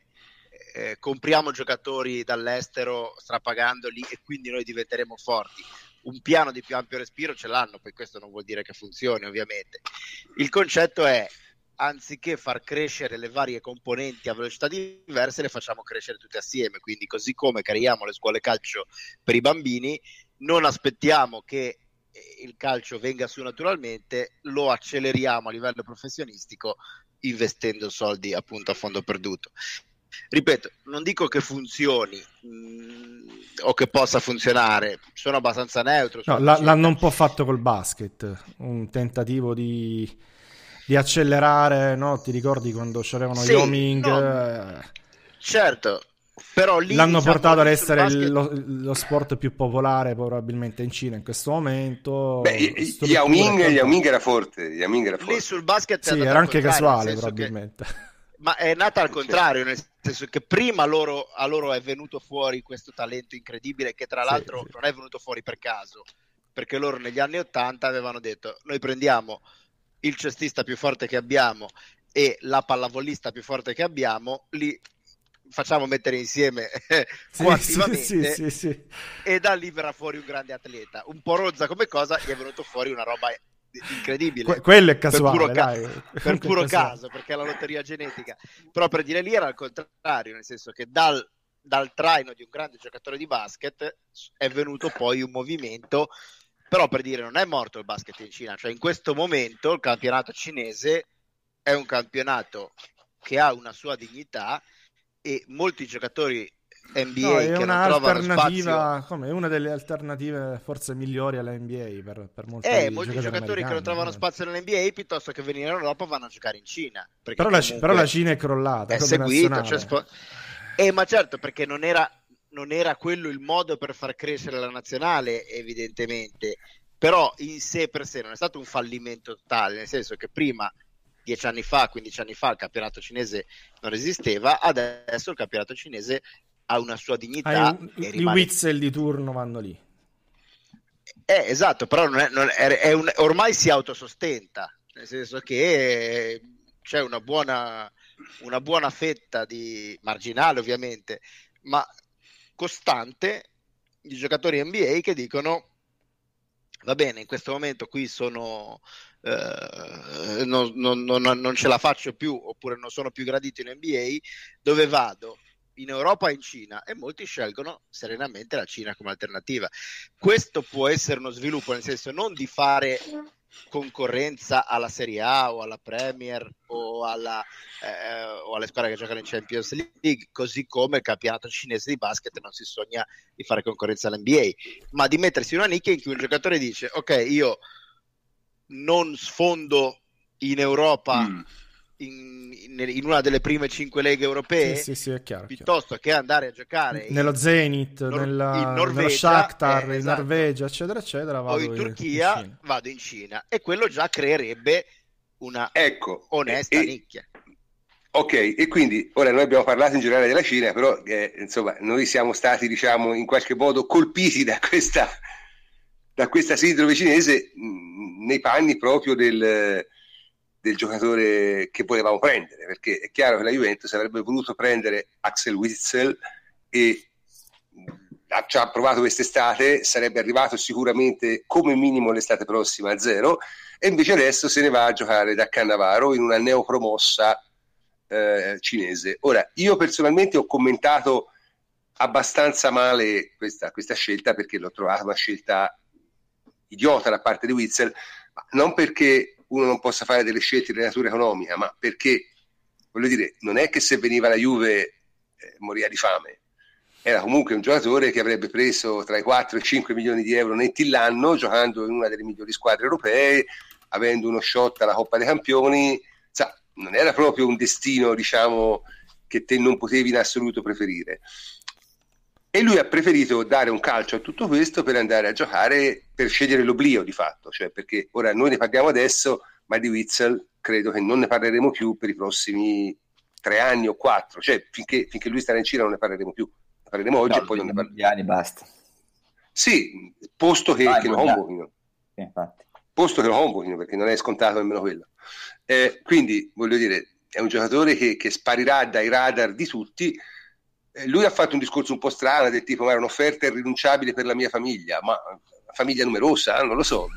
eh, compriamo giocatori dall'estero strapagandoli e quindi noi diventeremo forti. Un piano di più ampio respiro ce l'hanno, poi questo non vuol dire che funzioni ovviamente. Il concetto è anziché far crescere le varie componenti a velocità diverse, le facciamo crescere tutte assieme. Quindi, così come creiamo le scuole calcio per i bambini, non aspettiamo che eh, il calcio venga su naturalmente, lo acceleriamo a livello professionistico investendo soldi appunto a fondo perduto. Ripeto, non dico che funzioni mh, mm, o che possa funzionare, sono abbastanza neutro. No, l'hanno un po' fatto col basket, un tentativo di di accelerare, no? Ti ricordi quando c'erano sì, Yoming? No, certo, però lì l'hanno diciamo, portato ad essere basket... lo, lo, sport più popolare probabilmente in Cina in questo momento. Beh, Yao Ming, Yao Ming era forte, Yao Ming era forte. Lì sul basket sì, era anche casuale probabilmente. Che... Ma è nata al contrario, nel senso che prima loro, a loro è venuto fuori questo talento incredibile che tra l'altro sì, sì. non è venuto fuori per caso, perché loro negli anni Ottanta avevano detto noi prendiamo il cestista più forte che abbiamo e la pallavolista più forte che abbiamo, li facciamo mettere insieme sì, quantitativamente sì, sì, e da lì verrà fuori un grande atleta. Un po' rozza come cosa, gli è venuto fuori una roba incredibile. Que- quello è casuale, per puro, ca- per puro caso, perché è la lotteria genetica. Però per dire lì era al contrario, nel senso che dal, dal traino di un grande giocatore di basket è venuto poi un movimento però per dire non è morto il basket in Cina, cioè in questo momento il campionato cinese è un campionato che ha una sua dignità e molti giocatori NBA no, è una alternativa, come una delle alternative forse migliori alla NBA per, per molti, eh, molti giocatori che non trovano eh. spazio nell'NBA piuttosto che venire in Europa vanno a giocare in Cina però la, però la, Cina è crollata è seguito cioè, spo- eh, ma certo perché non era non era quello il modo per far crescere la nazionale, evidentemente, però in sé per sé non è stato un fallimento totale, nel senso che prima, dieci anni fa, 15 anni fa, il campionato cinese non esisteva, adesso il campionato cinese ha una sua dignità. Ah, I rimane... Witzel di turno vanno lì. Eh, esatto, però non è, non è, è un, ormai si autosostenta, nel senso che c'è una buona, una buona fetta di marginale ovviamente, ma costante di giocatori NBA che dicono va bene, in questo momento qui sono eh, non, non, non, non, ce la faccio più oppure non sono più gradito in NBA, dove vado? In Europa e in Cina e molti scelgono serenamente la Cina come alternativa. Questo può essere uno sviluppo, nel senso non di fare concorrenza alla Serie A o alla Premier o, alla, eh, o alle squadre che giocano in Champions League, così come il campionato cinese di basket non si sogna di fare concorrenza all'NBA, ma di mettersi in una nicchia in cui un giocatore dice ok, io non sfondo in Europa mm in, in, una delle prime cinque leghe europee sì, sì, sì, è chiaro, piuttosto chiaro. che andare a giocare nello in, Zenit, Nor- nella, in Norvegia, nello Shakhtar, eh, esatto. in Norvegia, eccetera, eccetera. Vado o in Turchia, in vado in Cina e quello già creerebbe una ecco, onesta e, nicchia. Ok, e quindi ora noi abbiamo parlato in generale della Cina, però eh, insomma noi siamo stati diciamo in qualche modo colpiti da questa, da questa sindrome cinese mh, mm, nei panni proprio del, del, giocatore che volevamo prendere, perché è chiaro che la Juventus avrebbe voluto prendere Axel Witzel e ha già provato quest'estate, sarebbe arrivato sicuramente come minimo l'estate prossima a zero, e invece adesso se ne va a giocare da Cannavaro in una neopromossa eh, cinese. Ora, io personalmente ho commentato abbastanza male questa, questa, scelta perché l'ho trovata una scelta idiota da parte di Witzel, non perché uno non possa fare delle scelte di natura economica, ma perché, voglio dire, non è che se veniva la Juve eh, moriva di fame, era comunque un giocatore che avrebbe preso tra i 4 e i 5 milioni di euro netti l'anno, giocando in una delle migliori squadre europee, avendo uno shot alla Coppa dei Campioni, sa, non era proprio un destino, diciamo, che te non potevi in assoluto preferire. E lui ha preferito dare un calcio a tutto questo per andare a giocare, per scegliere l'oblio di fatto, cioè perché ora noi ne parliamo adesso, ma di Witzel credo che non ne parleremo più per i prossimi tre anni o quattro, cioè finché, finché lui starà in Cina non ne parleremo più, ne parleremo oggi no, e poi non ne parleremo. anni basta. Sì, posto che, che lo convochino. Sì, posto che lo convochino, perché non è scontato nemmeno quello. Eh, quindi, voglio dire, è un giocatore che, che sparirà dai radar di tutti. Eh, lui ha fatto un discorso un po' strano, del tipo, ma era un'offerta irrinunciabile per la mia famiglia, ma famiglia numerosa, non lo so.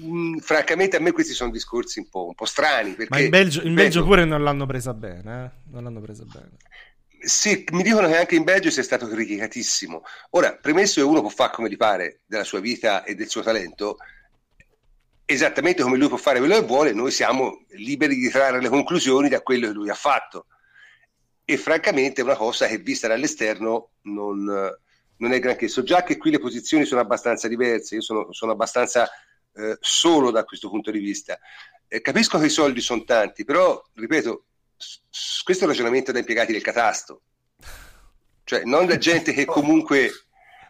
Mm, francamente a me questi sono discorsi un po', un po strani. Perché, ma in Belgio, in Belgio pure non l'hanno presa bene, eh? non l'hanno presa bene. Sì, mi dicono che anche in Belgio sia stato criticatissimo. Ora, premesso che uno può fare come gli pare della sua vita e del suo talento, esattamente come lui può fare quello che vuole, noi siamo liberi di trarre le conclusioni da quello che lui ha fatto. E francamente è una cosa che vista dall'esterno non, non è granché. So già che qui le posizioni sono abbastanza diverse, io sono, sono abbastanza eh, solo da questo punto di vista. Eh, capisco che i soldi sono tanti, però, ripeto, questo è un ragionamento da impiegati del catasto, cioè non da gente che comunque,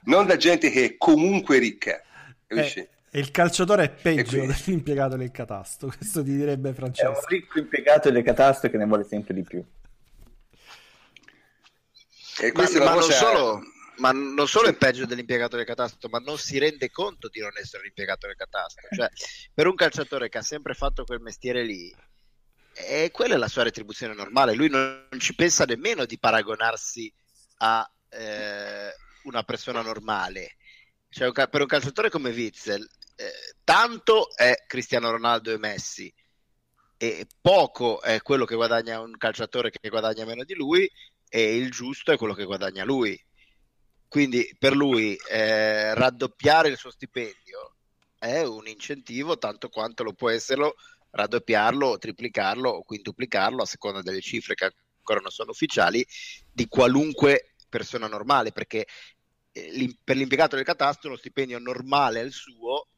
non da gente che è comunque ricca. Eh, e il calciatore è peggio dell'impiegato del catasto, questo ti direbbe Francesco. È un ricco impiegato del catasto che ne vuole sempre di più. E ma, ma, non solo, ma non solo è peggio dell'impiegato del catasto, ma non si rende conto di non essere l'impiegato del catasto. Cioè, per un calciatore che ha sempre fatto quel mestiere lì, e quella è la sua retribuzione normale. Lui non, ci pensa nemmeno di paragonarsi a eh, una persona normale. Cioè, per un calciatore come Witzel, eh, tanto è Cristiano Ronaldo e Messi, e poco è quello che guadagna un calciatore che guadagna meno di lui, e il giusto è quello che guadagna lui. Quindi per lui eh, raddoppiare il suo stipendio è un incentivo tanto quanto lo può esserlo raddoppiarlo, triplicarlo o quintuplicarlo a seconda delle cifre che ancora non sono ufficiali di qualunque persona normale perché eh, per l'impiegato del catasto uno stipendio normale è il suo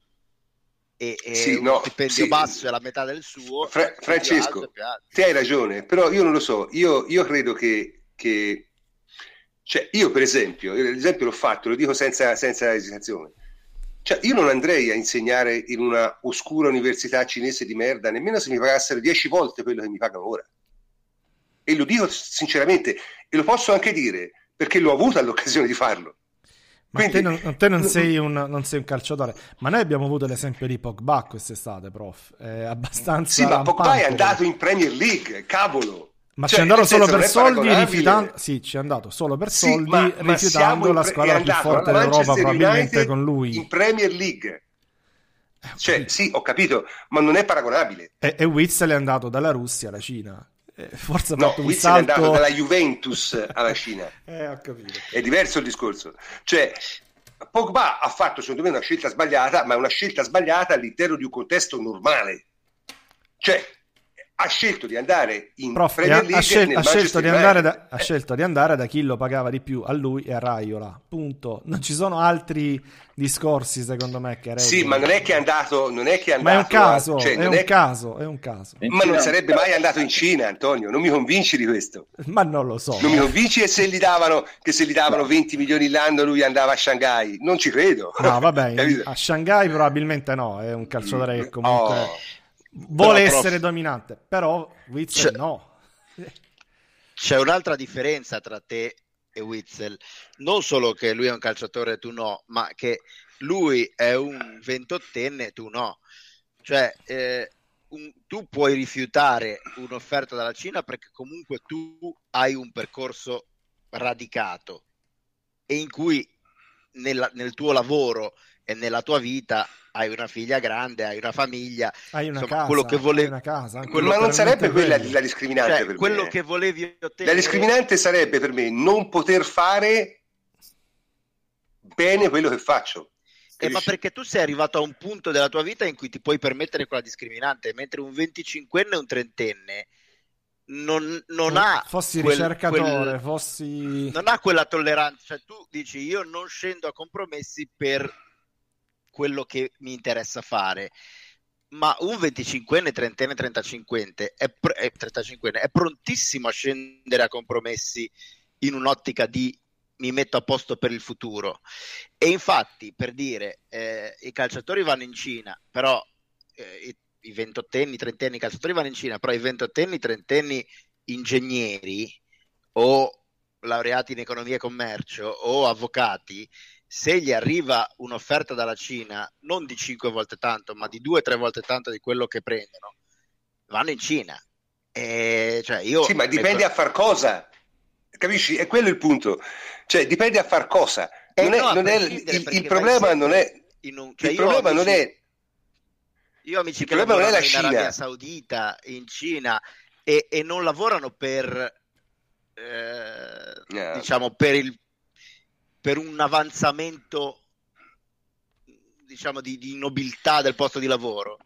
e, e sì, uno no, stipendio sì. basso è la metà del suo Fra- Francesco ti hai ragione però io non lo so io, io credo che, che cioè io per esempio l'esempio l'ho fatto lo dico senza, senza esitazione cioè, io non andrei a insegnare in una oscura università cinese di merda, nemmeno se mi pagassero dieci volte quello che mi pagano ora. E lo dico sinceramente, e lo posso anche dire, perché l'ho avuto l'occasione di farlo. Ma Quindi, te, non, te non, sei un, non, sei un, calciatore, ma noi abbiamo avuto l'esempio di Pogba quest'estate, prof. È abbastanza. Sì, ma Pogba è andato in Premier League, cavolo. Ma cioè, ci è andato solo per soldi rifiutando... Sì, ci è andato solo per soldi sì, ma, rifiutando ma la squadra più forte d'Europa probabilmente con lui. In Premier League. Eh, cioè, sì, ho capito, ma non è paragonabile. E, e Witzel è andato dalla Russia alla Cina. Eh, forse ha no, fatto un Witzel salto... è andato dalla Juventus alla Cina. eh, ho capito. È diverso il discorso. Cioè, Pogba ha fatto secondo me una scelta sbagliata, ma è una scelta sbagliata all'interno di un contesto normale. Cioè, ha scelto di andare in Prof, Premier League ha, scel- ha, scelto da, ha, scelto di andare da chi lo pagava di più a lui e a Raiola. Punto. Non ci sono altri discorsi secondo me che sì ma non è che è andato non è che è andato ma è un caso cioè, è, un è... caso è un caso. Ma non sarebbe mai andato in Cina Antonio? Non mi convinci di questo. Ma non lo so. Non mi convinci che se gli davano, che se gli davano 20 milioni l'anno lui andava a Shanghai? Non ci credo. No vabbè a Shanghai probabilmente no è un calciatore che comunque oh vuole però, essere prof... dominante, però Witzel no. C'è un'altra differenza tra te e Witzel, non solo che lui è un calciatore e tu no, ma che lui è un ventottenne e tu no. Cioè, eh, un, tu puoi rifiutare un'offerta dalla Cina perché comunque tu hai un percorso radicato e in cui nella, nel tuo lavoro e nella tua vita hai una figlia grande, hai una famiglia, hai una insomma, casa, quello che volevi... una casa, ma non sarebbe quella la discriminante cioè, per quello me. che volevi ottenere. La discriminante sarebbe per me non poter fare bene quello che faccio. Eh, ma perché tu sei arrivato a un punto della tua vita in cui ti puoi permettere quella discriminante, mentre un 25enne e un trentenne non, non ha fossi quel, ricercatore, quel, fossi non ha quella tolleranza, cioè tu dici io non scendo a compromessi per quello che mi interessa fare. Ma un 25enne, 30enne, 35enne è, pr- è, 35enne è prontissimo a scendere a compromessi in un'ottica di mi metto a posto per il futuro. E infatti, per dire, eh, i calciatori vanno in Cina, però eh, i, i ventottenni, trentenni calciatori vanno in Cina, però i ventottenni, trentenni ingegneri o laureati in economia e commercio o avvocati, se gli arriva un'offerta dalla Cina non di cinque volte tanto, ma di due o tre volte tanto di quello che prendono, vanno in Cina. E, cioè io sì, ma dipende metto... a far cosa. Capisci? È quello il punto. Cioè, dipende a far cosa. Eh non eh è, no, non è, il, il problema non è... Un, cioè il problema amici, non è... Io amici che lavorano non è la in Arabia Saudita, in Cina, e, e non lavorano per... Eh, yeah. diciamo per, il, per un avanzamento diciamo di, di nobiltà del posto di lavoro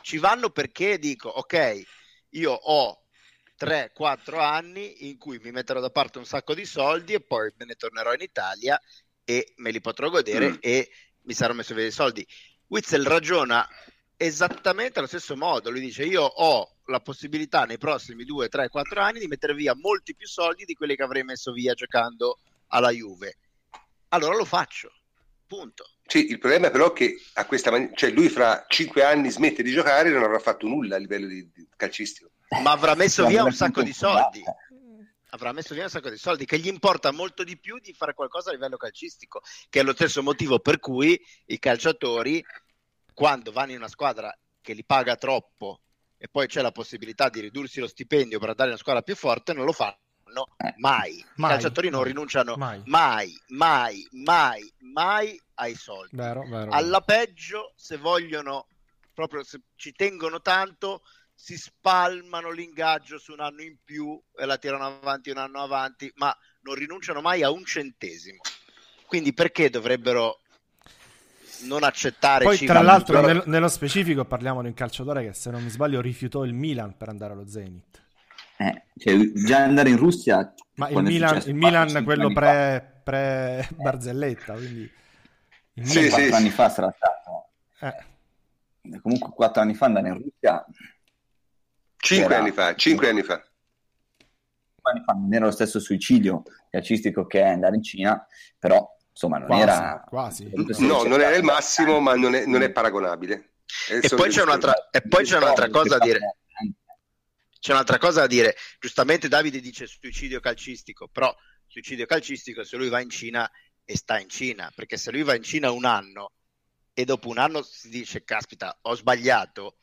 ci vanno perché dico ok io ho 3-4 anni in cui mi metterò da parte un sacco di soldi e poi me ne tornerò in Italia e me li potrò godere mm. e mi sarò messo via dei soldi. Witzel ragiona esattamente allo stesso modo, lui dice io ho la possibilità nei prossimi 2, 3, 4 anni di mettere via molti più soldi di quelli che avrei messo via giocando alla Juve. Allora lo faccio, punto. Sì, il problema è però che a questa man- cioè lui fra 5 anni smette di giocare e non avrà fatto nulla a livello di, di calcistico ma avrà messo via un sacco di soldi. Avrà messo via un sacco di soldi che gli importa molto di più di fare qualcosa a livello calcistico, che è lo stesso motivo per cui i calciatori, quando vanno in una squadra che li paga troppo e poi c'è la possibilità di ridursi lo stipendio per andare in una squadra più forte, non lo fanno mai. mai. I calciatori non rinunciano mai, mai, mai, mai, mai ai soldi. Vero, vero, Alla peggio, se vogliono, proprio se ci tengono tanto, si spalmano l'ingaggio su un anno in più e la tirano avanti un anno avanti, ma non rinunciano mai a un centesimo. Quindi perché dovrebbero non accettare Poi, tra l'altro, però... nello specifico parliamo di un calciatore che, se non mi sbaglio, rifiutò il Milan per andare allo Zenit. Eh, cioè, già andare in Russia... Ma il Milan, il Milan quello pre, pre, Barzelletta, quindi... Il sì, Milan... sì, anni fa sarà stato... Eh. Comunque quattro anni fa andare in Russia Cinque anni fa, cinque anni fa. anni fa non era lo stesso suicidio calcistico che è andare in Cina, però insomma non quasi, era... Quasi. No, non era il massimo, ma non è, non è paragonabile. E poi, c'è un'altra, e poi c'è un'altra cosa da dire. C'è un'altra cosa da dire. Giustamente Davide dice suicidio calcistico, però suicidio calcistico se lui va in Cina e sta in Cina, perché se lui va in Cina un anno e dopo un anno si dice caspita ho sbagliato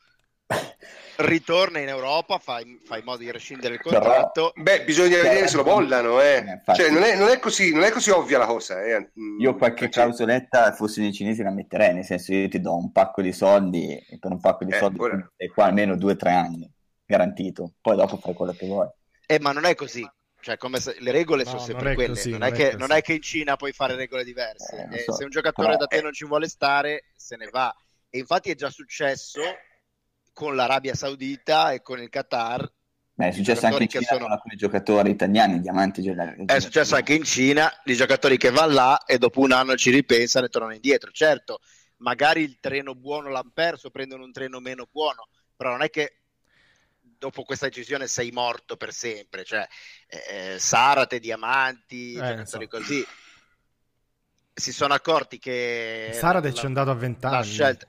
ritorna in Europa, fa, fa in modo di rescindere il contratto. Beh, bisogna Però, vedere se lo mollano, eh. eh cioè, non, è, non, è così, non, è, così, ovvia la cosa. Eh. Io qualche cioè... clausoletta, fossi nei cinesi, la metterei, nel senso io ti do un pacco di soldi e per un pacco di eh, soldi pure... e qua almeno due o tre anni, garantito. Poi dopo fai quello che vuoi. Eh, ma non è così. Cioè, se, le regole no, sono sempre quelle. Così, non, è che, non, è che, in Cina puoi fare regole diverse. Eh, so. Se un giocatore Però, da te non ci vuole stare, se ne va. E infatti è già successo con l'Arabia Saudita e con il Qatar. Beh, è successo anche in Cina sono... con alcuni giocatori italiani, diamanti. È successo anche in Cina, di giocatori che vanno là e dopo un anno ci ripensano e tornano indietro. Certo, magari il treno buono l'hanno perso, prendono un treno meno buono, però non è che dopo questa decisione sei morto per sempre. Cioè, eh, Sarate, Diamanti, eh, so. così si sono accorti che Sarate ci è andato a vent'anni. Scelta...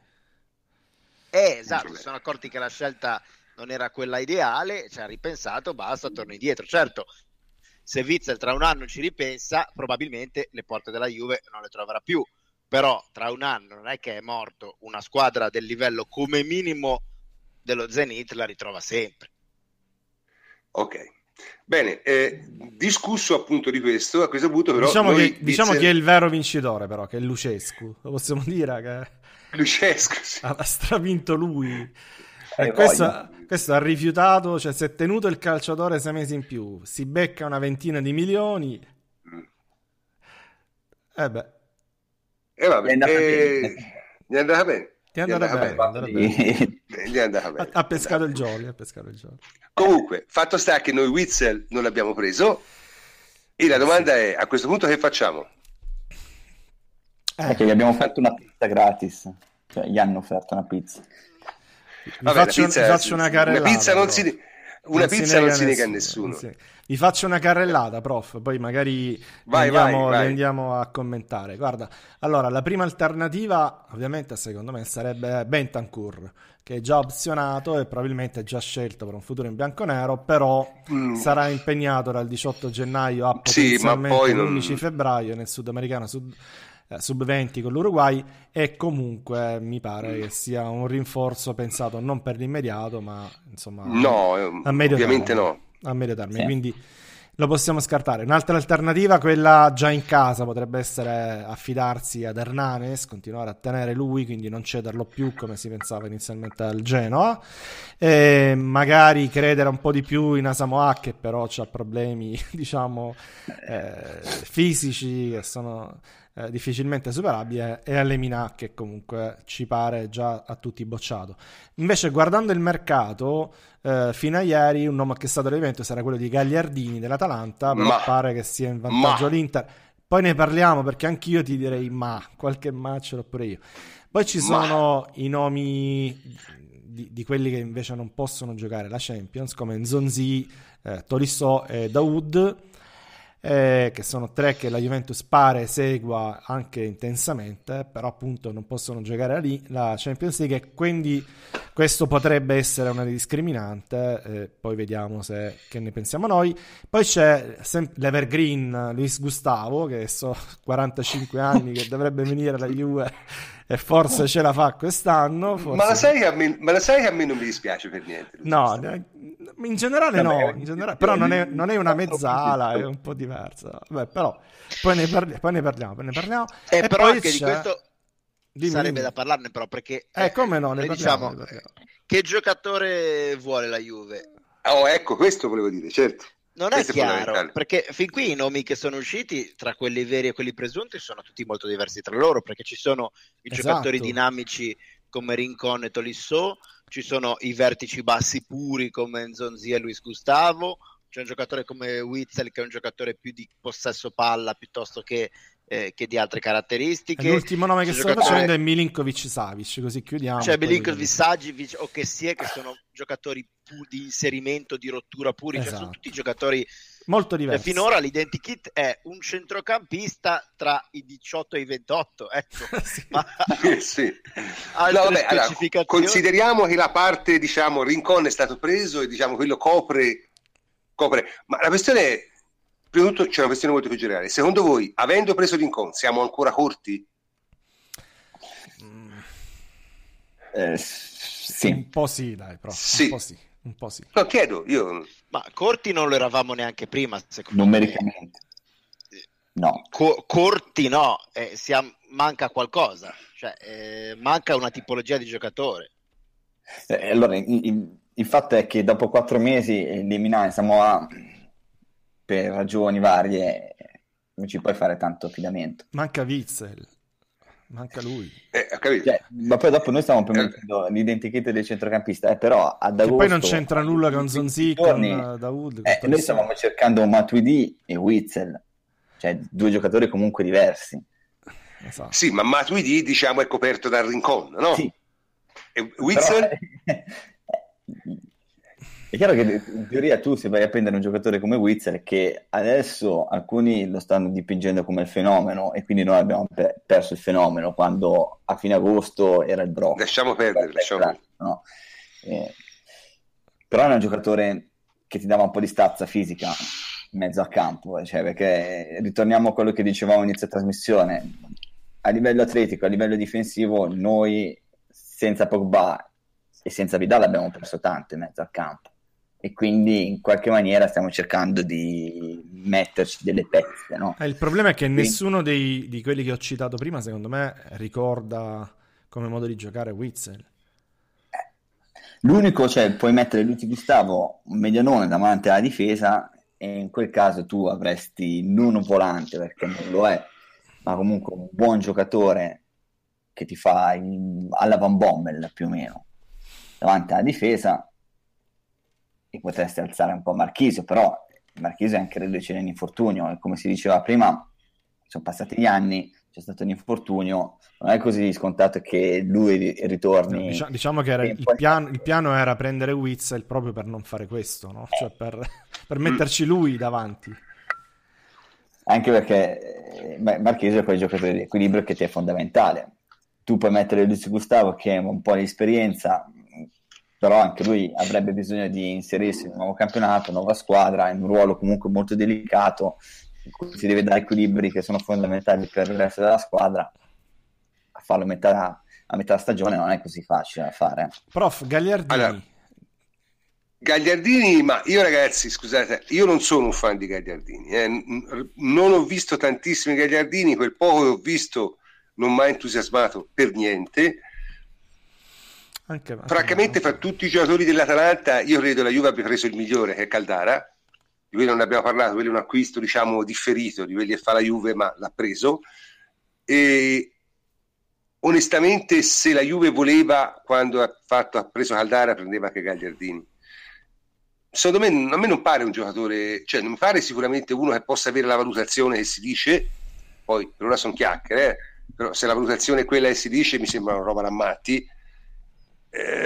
Eh, esatto, si sono accorti che la scelta non era quella ideale, ci ha ripensato, basta, torno indietro. Certo, se Witzel tra un anno ci ripensa, probabilmente le porte della Juve non le troverà più. Però tra un anno non è che è morto una squadra del livello come minimo dello Zenit, la ritrova sempre. Ok. Bene, eh, discusso appunto di questo, a questo punto però... Diciamo, che, diciamo chi è il vero vincitore però, che è Lucescu, lo possiamo dire che... Lucescu, sì. Ha stravinto lui. E questo, questo, ha rifiutato, cioè si è tenuto il calciatore sei mesi in più, si becca una ventina di milioni. Mm. Eh beh. E eh andata eh, bene. È andata bene. Ti è andata bene. Gli è andata bene. Ha, pescato il jolly, ha pescato il jolly. Comunque, fatto sta che noi Witzel non l'abbiamo preso e la domanda è, a questo punto che facciamo? Eh, che gli abbiamo offerto una pizza gratis. Cioè, gli hanno offerto una pizza. Vabbè, faccio, pizza, faccio una carrellata. Una pizza non però. si una non pizza non si nega a nessuno. Si... Vi faccio una carrellata, prof, poi magari vai, andiamo, vai, vai. andiamo, a commentare. Guarda, allora, la prima alternativa, ovviamente, secondo me, sarebbe Bentancur, che è già opzionato e probabilmente già scelto per un futuro in bianco-nero, però mm. sarà impegnato dal 18 gennaio a potenzialmente sì, l'11 non... febbraio nel sudamericano sud sub 20 con l'Uruguay e comunque mi pare che sia un rinforzo pensato non per l'immediato ma insomma no, a medio ovviamente termine, no a medio termine sì. quindi lo possiamo scartare. Un'altra alternativa, quella già in casa, potrebbe essere affidarsi ad Hernanes, continuare a tenere lui, quindi non cederlo più come si pensava inizialmente al Genoa, e magari credere un po' di più in Asamoah che però ha problemi, diciamo, eh, fisici che sono eh, difficilmente superabile e Alemina che comunque ci pare già a tutti bocciato. Invece guardando il mercato, eh, fino a ieri un nome che è stato all'evento era quello di Gagliardini dell'Atalanta, però ma, pare che sia in vantaggio ma. l'Inter. Poi ne parliamo perché anch'io ti direi ma, qualche ma ce l'ho pure io. Poi ci sono ma. i nomi di, di, quelli che invece non possono giocare la Champions, come Nzonzi, eh, Tolisso e Daoud eh, che sono tre che la Juventus pare segua anche intensamente, però appunto non possono giocare lì la Champions League e quindi questo potrebbe essere una discriminante, eh, poi vediamo se, che ne pensiamo noi. Poi c'è sem- l'Evergreen Luis Gustavo, che so 45 anni, che dovrebbe venire alla Juve e forse ce la fa quest'anno. Forse... Ma, la sai che a me, ma la sai che a me non mi dispiace per niente? No, in generale no, in generale, però non è, non è una mezzala, è un po' diversa. Vabbè, però poi ne, parli, poi ne, parliamo, poi ne parliamo. Eh, e però anche c'è... di questo dimmi, sarebbe dimmi. da parlarne però perché... Eh, come no, ne parliamo, diciamo, ne Che giocatore vuole la Juve? Oh, ecco, questo volevo dire, certo. Non è chiaro, perché fin qui i nomi che sono usciti, tra quelli veri e quelli presunti, sono tutti molto diversi tra loro, perché ci sono i esatto. giocatori dinamici come Rincon e Tolisso, ci sono i vertici bassi puri come Nzonzi e Luis Gustavo, c'è un giocatore come Witzel che è un giocatore più di possesso palla piuttosto che, eh, che di altre caratteristiche. L'ultimo nome che sto giocatore... facendo è Milinkovic Savic, così chiudiamo. C'è Milinkovic Savic o che sia che sono giocatori di inserimento, di rottura puri, esatto. cioè sono tutti giocatori molto diversi. E finora l'identikit è un centrocampista tra i 18 e i 28. Ecco. sì. Ma... sì. No, vabbè, allora, consideriamo che la parte, diciamo, Rincon è stato preso e diciamo quello copre, copre. Ma la questione è, prima di tutto c'è una questione molto più generale. Secondo voi, avendo preso Rincon, siamo ancora corti? Mm. Eh, sì. Un po' sì, dai, però. Sì. Un po' sì. Un po' sì. No, chiedo, io... Ma corti non lo eravamo neanche prima, secondo Numericamente. me. No. Co- corti no, eh, siamo... manca qualcosa, cioè eh, manca una tipologia di giocatore. Eh, allora, il, il, fatto è che dopo quattro mesi eliminare Samoa per ragioni varie non ci puoi fare tanto affidamento. Manca Witzel. Manca lui. Eh, capito. Cioè, ma poi dopo noi stiamo promettendo eh. l'identikit del centrocampista, eh, però ad agosto... poi non c'entra nulla con Zonzi, con Daoud. Eh, noi stavamo cercando Matuidi e Witzel, cioè due giocatori comunque diversi. Esatto. Sì, ma Matuidi diciamo è coperto dal rincon, no? Sì. E Witzel? Però... È chiaro che in teoria tu se vai a prendere un giocatore come Witzel che adesso alcuni lo stanno dipingendo come il fenomeno e quindi noi abbiamo pe- perso il fenomeno quando a fine agosto era il Brock. Lasciamo perdere, lasciamo perdere. No? Eh, però è un giocatore che ti dava un po' di stazza fisica in mezzo al campo, cioè perché ritorniamo a quello che dicevamo inizio trasmissione, a livello atletico, a livello difensivo, noi senza Pogba e senza Vidal abbiamo perso tanto in mezzo al campo e quindi in qualche maniera stiamo cercando di metterci delle pezze. No? Eh, il problema è che quindi... nessuno dei, di quelli che ho citato prima, secondo me, ricorda come modo di giocare Witzel. Eh, l'unico, cioè, puoi mettere Luigi Gustavo un medianone davanti alla difesa e in quel caso tu avresti non un volante perché non lo è, ma comunque un buon giocatore che ti fa in, alla Van Bommel più o meno davanti alla difesa e potresti alzare un po' Marchisio, però Marchisio è anche reduce in infortunio e come si diceva prima sono passati gli anni, c'è stato un infortunio, non è così scontato che lui ritorni. Diciamo, diciamo che il, poi... piano, il, piano, era prendere Witzel proprio per non fare questo, no? cioè per, per metterci lui davanti anche perché eh, Marchese è quel giocatore di equilibrio che ti è fondamentale. Tu puoi mettere Lucio Gustavo che ha un po' di esperienza, però anche lui avrebbe bisogno di inserirsi in un nuovo campionato, nuova squadra, in un ruolo comunque molto delicato, in cui si deve dare equilibri che sono fondamentali per il resto della squadra. A farlo a metà, a metà stagione non è così facile da fare. Prof, Gagliardini. Allora Gagliardini, ma io ragazzi, scusate, io non sono un fan di Gagliardini, eh. non ho visto tantissimi Gagliardini, quel poco che ho visto non mi ha entusiasmato per niente. Anche, anche Francamente, fra tutti i giocatori dell'Atalanta, io credo la Juve abbia preso il migliore, che è Caldara. Di quello non ne abbiamo parlato, quello è un acquisto, diciamo, differito, di quelli che fa la Juve, ma l'ha preso. E onestamente, se la Juve voleva, quando ha, fatto, ha preso Caldara, prendeva anche Gagliardini secondo me a me non pare un giocatore, cioè non mi pare sicuramente uno che possa avere la valutazione che si dice, poi per ora sono chiacchiere, eh, però se la valutazione è quella che si dice mi sembra una roba da matti. Eh,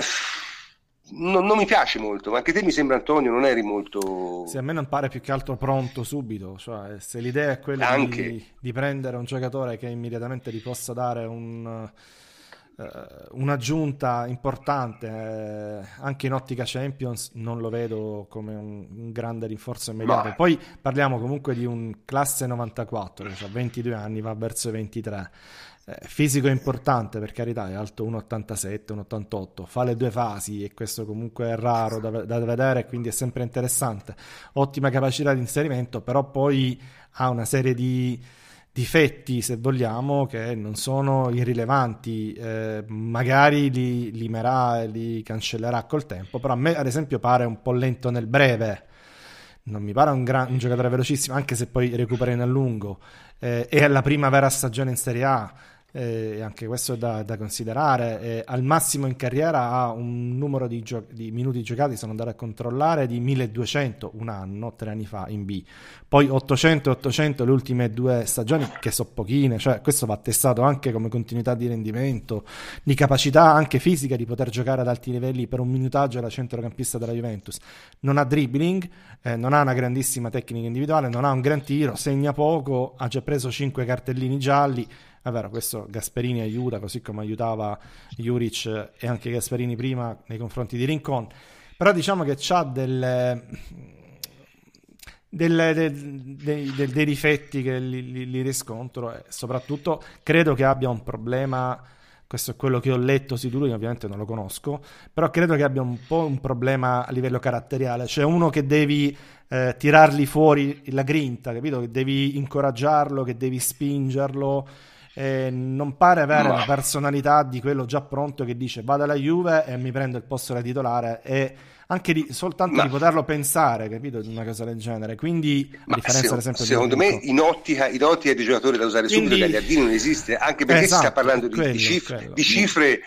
non, non, mi piace molto, ma anche te mi sembra Antonio, non eri molto... Sì, a me non pare più che altro pronto subito, cioè se l'idea è quella di, di, prendere un giocatore che immediatamente gli possa dare un uh, un'aggiunta importante eh, anche in ottica Champions non lo vedo come un, un grande rinforzo immediato. Ma... Poi parliamo comunque di un classe 94, che ha 22 anni, va verso i 23. Eh, fisico importante per carità, è alto 1,87, 1,88, fa le due fasi e questo comunque è raro da, da vedere, quindi è sempre interessante. Ottima capacità di inserimento, però poi ha una serie di difetti, se vogliamo, che non sono irrilevanti, eh, magari li limerà e li cancellerà col tempo, però a me ad esempio pare un po' lento nel breve, non mi pare un, gran, un giocatore velocissimo, anche se poi recupera in a lungo, eh, è la prima vera stagione in Serie A, eh, anche questo è da, da considerare. Eh, al massimo in carriera ha un numero di, gio- di, minuti giocati, sono andato a controllare, di 1200 un anno, tre anni fa in B. Poi 800 e 800 le ultime due stagioni, che sono pochine, cioè questo va attestato anche come continuità di rendimento, di capacità anche fisica di poter giocare ad alti livelli per un minutaggio da centrocampista della Juventus. Non ha dribbling, eh, non ha una grandissima tecnica individuale, non ha un gran tiro, segna poco, ha già preso 5 cartellini gialli è vero, questo Gasperini aiuta, così come aiutava Juric e anche Gasperini prima nei confronti di Rincon. Però diciamo che ha delle, delle, de, de, de, dei difetti che li, li, li, riscontro e soprattutto credo che abbia un problema, questo è quello che ho letto su di lui, ovviamente non lo conosco, però credo che abbia un po' un problema a livello caratteriale, cioè uno che devi eh, tirargli fuori la grinta, capito? Che devi incoraggiarlo, che devi spingerlo eh, non pare avere no. la personalità di quello già pronto che dice vado alla Juve e mi prendo il posto da titolare e anche di, soltanto Ma... di poterlo pensare, capito, di una cosa del genere. Quindi, a differenza, se, secondo me, in ottica, in ottica di giocatori da usare Quindi... subito, Gagliardini non esiste, anche perché esatto, si sta esatto, parlando di, quello, di cifre, di cifre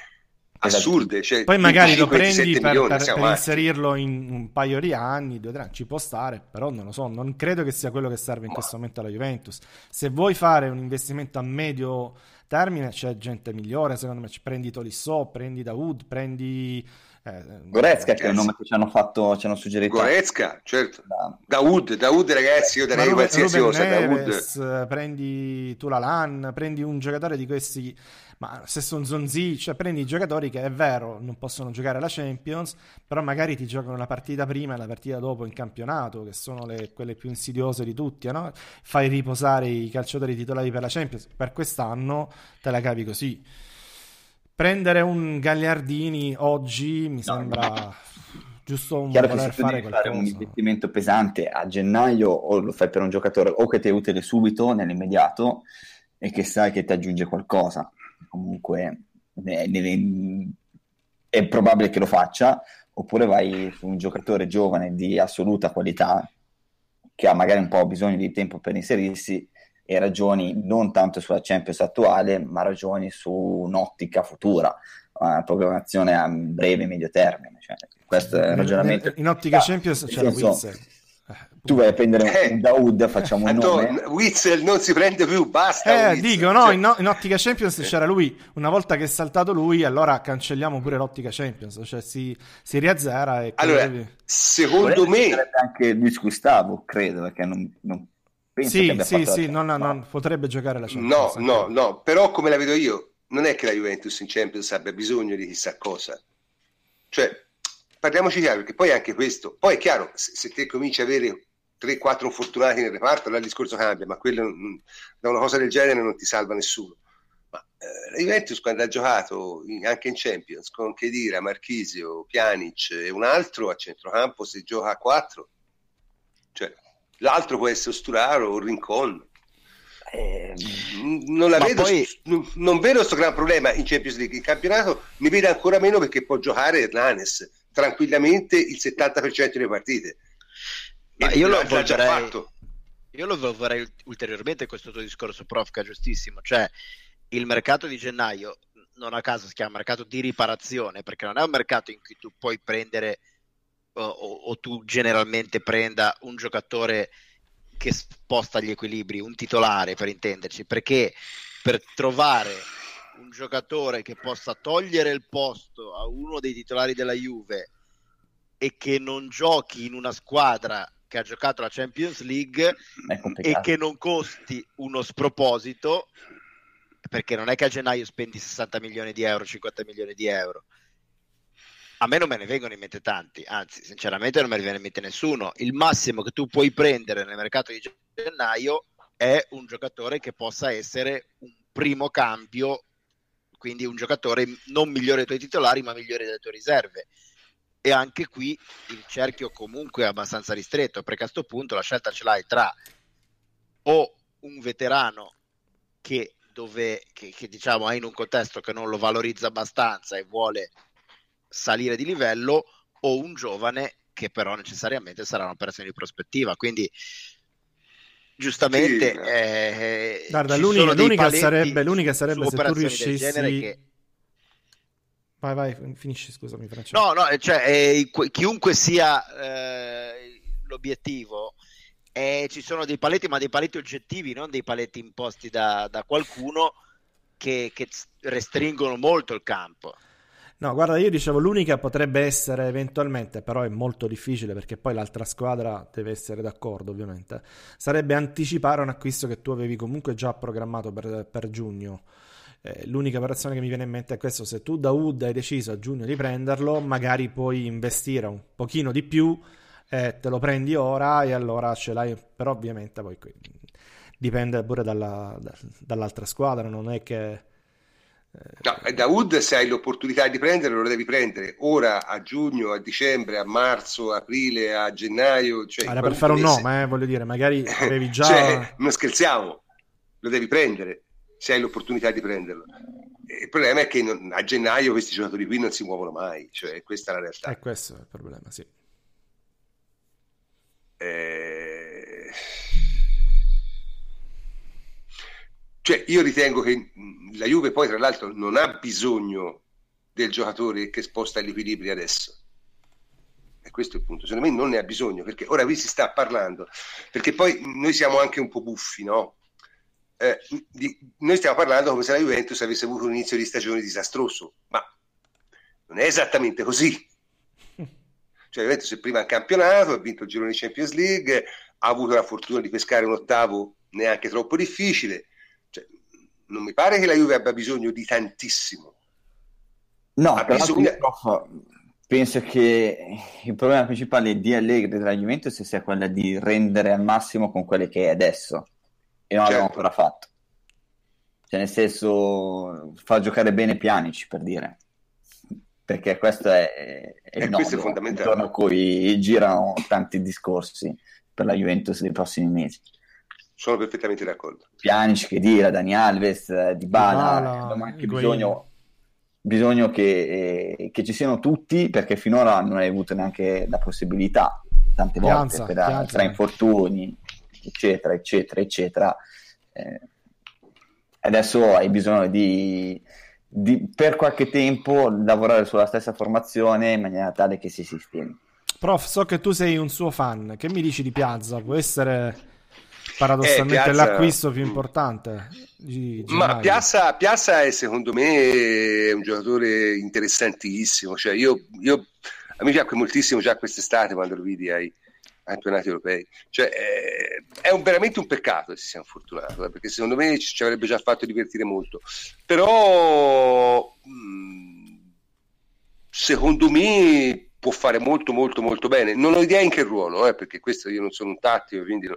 assurde. Cioè, Poi magari lo prendi per, milioni, per, per inserirlo in un paio di anni, due tre anni, ci può stare, però non lo so, non credo che sia quello che serve in Ma... questo momento alla Juventus. Se vuoi fare un investimento a medio termine c'è gente migliore, secondo me, prendi Tolisso, prendi Dawood, prendi... Eh, Goretzka che è un nome che ci hanno fatto, ci hanno suggerito. Goretzka, certo. Da... Dawood, Dawood ragazzi, io darei qualsiasi cosa. Dawood. Prendi Tulalan, prendi un giocatore di questi ma stesso un Zonzi, cioè prendi i giocatori che è vero non possono giocare la Champions, però magari ti giocano la partita prima e la partita dopo in campionato, che sono le, quelle più insidiose di tutti, no? fai riposare i calciatori titolari per la Champions, per quest'anno te la cavi così. Prendere un Gagliardini oggi mi no, sembra... No giusto un Chiaro voler fare, fare un investimento pesante a gennaio o lo fai per un giocatore o che ti è utile subito nell'immediato e che sai che ti aggiunge qualcosa comunque è, probabile che lo faccia, oppure vai su un giocatore giovane di assoluta qualità che ha magari un po' bisogno di tempo per inserirsi e ragioni non tanto sulla Champions attuale, ma ragioni su un'ottica futura, una programmazione a breve e medio termine. Cioè, questo è il ragionamento. In ottica Champions c'è la Wizard tu vai a prendere eh, un Daoud, facciamo un nome. Witzel non si prende più, basta. Eh, dico, no, cioè... in, in, Ottica Champions c'era lui. Una volta che è saltato lui, allora cancelliamo pure l'Ottica Champions, cioè si, si riazzera e... Allora, credevi... secondo me... Sarebbe anche Luis Gustavo, credo, perché non... non... Sì, sì, sì, non, non, potrebbe giocare la Champions. No, no, no, però come la vedo io, non è che la Juventus in Champions abbia bisogno di chissà cosa. Cioè, parliamoci chiaro, perché poi anche questo, poi è chiaro, se, se te cominci a avere 3-4 infortunati nel reparto, allora il discorso cambia, ma quello, da una cosa del genere non ti salva nessuno. Ma eh, la Juventus quando ha giocato in, anche in Champions con Chedira, Marchisio, Pjanic e un altro a centrocampo se gioca a 4, cioè l'altro può essere Sturaro o Rincon. Eh, non, la vedo, poi... non vedo questo gran problema in Champions League. Il campionato mi vede ancora meno perché può giocare Hernanes tranquillamente il 70% delle partite ma io lo, vorrei, io lo vorrei ulteriormente questo tuo discorso, prof, che è giustissimo. Cioè, il mercato di gennaio, non a caso si chiama mercato di riparazione, perché non è un mercato in cui tu puoi prendere o, o tu generalmente prenda un giocatore che sposta gli equilibri, un titolare per intenderci, perché per trovare un giocatore che possa togliere il posto a uno dei titolari della Juve e che non giochi in una squadra che ha giocato la Champions League e che non costi uno sproposito perché non è che a gennaio spendi 60 milioni di euro, 50 milioni di euro. A me non me ne vengono in mente tanti, anzi, sinceramente non me ne viene in mente nessuno. Il massimo che tu puoi prendere nel mercato di gennaio è un giocatore che possa essere un primo cambio, quindi un giocatore non migliore dei tuoi titolari, ma migliore delle tue riserve. E anche qui il cerchio comunque è abbastanza ristretto perché a questo punto la scelta ce l'hai tra o un veterano che, dove, che, che diciamo è in un contesto che non lo valorizza abbastanza e vuole salire di livello o un giovane che però necessariamente sarà un'operazione di prospettiva. Quindi giustamente sì. eh, Guarda, l'unica, l'unica, sarebbe, l'unica sarebbe se tu riuscissi che Vai, vai, finisci, scusami Francesco. No, no, cioè, eh, chiunque sia eh, l'obiettivo, eh, ci sono dei paletti, ma dei paletti oggettivi, non dei paletti imposti da, da qualcuno che, che, restringono molto il campo. No, guarda, io dicevo l'unica potrebbe essere eventualmente, però è molto difficile perché poi l'altra squadra deve essere d'accordo, ovviamente. Sarebbe anticipare un acquisto che tu avevi comunque già programmato per, per giugno eh, l'unica operazione che mi viene in mente è questo, se tu da Wood hai deciso a giugno di prenderlo, magari puoi investire un pochino di più, eh, te lo prendi ora e allora ce l'hai, però ovviamente poi dipende pure dalla, da, dall'altra squadra, non è che... Eh... No, da Wood se hai l'opportunità di prenderlo lo devi prendere ora a giugno, a dicembre, a marzo, aprile, a gennaio. Cioè, Era per fare un nome, eh, voglio dire, magari avevi già... cioè, non scherziamo, lo devi prendere se hai l'opportunità di prenderlo. Il problema è che non, a gennaio questi giocatori qui non si muovono mai, cioè questa è la realtà. E questo è il problema, sì. Eh... Cioè, io ritengo che la Juve poi, tra l'altro, non ha bisogno del giocatore che sposta gli equilibri adesso. E questo è il punto. Secondo me non ne ha bisogno, perché ora qui si sta parlando, perché poi noi siamo anche un po' buffi, no? eh, di, noi stiamo parlando come se la Juventus avesse avuto un inizio di stagione disastroso, ma non è esattamente così. Cioè, la Juventus è prima in campionato, ha vinto il girone di Champions League, ha avuto la fortuna di pescare un ottavo neanche troppo difficile. Non mi pare che la Juve abbia bisogno di tantissimo. No, ha bisogno... penso che il problema principale di Allegri della Juventus sia quello di rendere al massimo con quelle che è adesso e non certo. l'abbiamo ancora fatto. Cioè, nel senso, fa giocare bene Pianici per dire, perché questo è, è il questo è fondamentale. intorno a cui girano tanti discorsi per la Juventus nei prossimi mesi. Sono perfettamente d'accordo. Pianici, che dire, Dani Alves, Di Bala, abbiamo anche bisogno, bisogno che, eh, che, ci siano tutti, perché finora non hai avuto neanche la possibilità, tante pianza, volte, per, pianza. tra infortuni, eccetera, eccetera, eccetera. Eh, adesso hai bisogno di, di, per qualche tempo, lavorare sulla stessa formazione in maniera tale che si sistemi. Prof, so che tu sei un suo fan. Che mi dici di Piazza? Può essere paradossalmente eh, Piazza... l'acquisto più importante? Di, Ma Piazza, Piazza, è secondo me un giocatore interessantissimo. Cioè, io, io, a me piacque moltissimo già quest'estate quando lo vidi ai, campionati europei. Cioè, è, è un, veramente un peccato che si sia infortunato, eh, perché secondo me ci, ci, avrebbe già fatto divertire molto. Però, mm, secondo me, può fare molto, molto, molto bene. Non ho idea in che ruolo, eh, perché questo io non sono un tattico, quindi... No.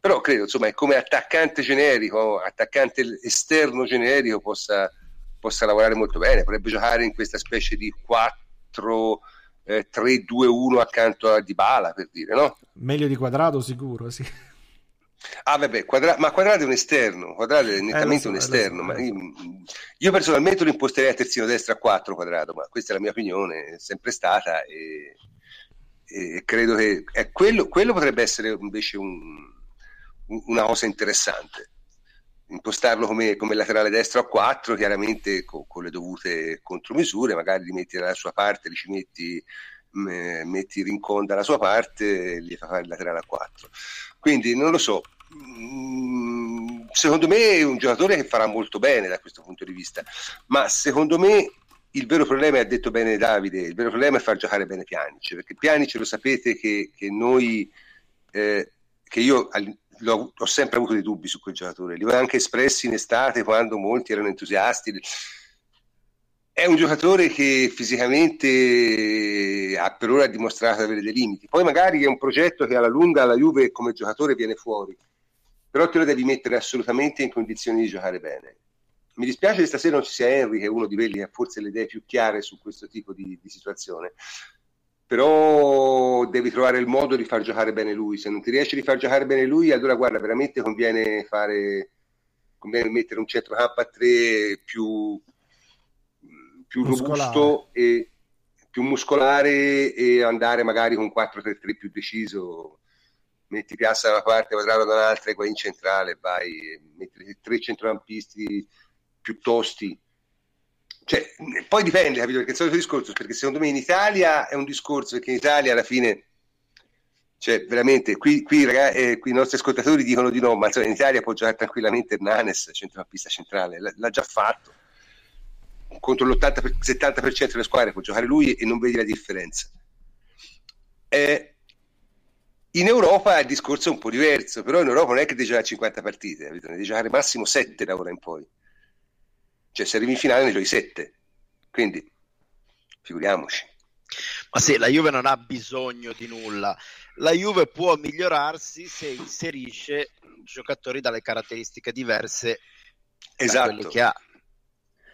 Però credo, insomma, è come attaccante generico, attaccante esterno generico possa, possa lavorare molto bene. Potrebbe giocare in questa specie di 4 eh, 3-2-1 accanto a Dybala per dire, no? Meglio di quadrato sicuro, sì. Ah, vabbè, quadra- ma Quadrato è un esterno, Quadrato è eh, nettamente eh, so, un esterno. So, io, io, personalmente lo imposterei a terzino destra a 4 Quadrato, ma questa è la mia opinione, è sempre stata e, e credo che quello, quello, potrebbe essere invece un, una cosa interessante impostarlo come, come, laterale destro a 4, chiaramente con, con, le dovute contromisure, magari li metti dalla sua parte, li ci metti, mh, metti Rincon dalla sua parte e gli fa fare il laterale a 4. Quindi non lo so, mh, secondo me è un giocatore che farà molto bene da questo punto di vista, ma secondo me il vero problema, ha detto bene Davide, il vero problema è far giocare bene Pianice, perché Pianice lo sapete che, che noi, eh, che io ho, ho, sempre avuto dei dubbi su quel giocatore, li ho anche espressi in estate quando molti erano entusiasti. È un giocatore che fisicamente ha per ora dimostrato di avere dei limiti. Poi magari è un progetto che alla lunga la Juve come giocatore viene fuori, però te lo devi mettere assolutamente in condizioni di giocare bene. Mi dispiace che stasera non ci sia Henry, che è uno di quelli che ha forse le idee più chiare su questo tipo di, di situazione, però devi trovare il modo di far giocare bene lui. Se non ti riesci a far giocare bene lui, allora guarda, veramente conviene fare conviene mettere un a tre più, più robusto e più muscolare e andare magari con 4-3-3 più deciso. Metti Piazza da una parte, Quadraro da un'altra e qua in centrale, vai, metti tre centrocampisti più tosti cioè, poi dipende, capito? Perché il solito discorso, perché secondo me in Italia è un discorso perché in Italia alla fine, cioè veramente, qui, qui, ragazzi, eh, qui i nostri ascoltatori dicono di no, ma insomma, in Italia può giocare tranquillamente Hernanes, centrocampista centrale, l- l'ha già fatto. Contro l'80-70% delle squadre può giocare lui e non vedi la differenza. Eh, in Europa il discorso è un po' diverso, però in Europa non è che devi giocare 50 partite, devi giocare massimo 7 da ora in poi. Cioè, se arrivi in finale ne giochi 7. Quindi, figuriamoci. Ma sì, la Juve non ha bisogno di nulla. La Juve può migliorarsi se inserisce giocatori dalle caratteristiche diverse esatto. da quelle che ha.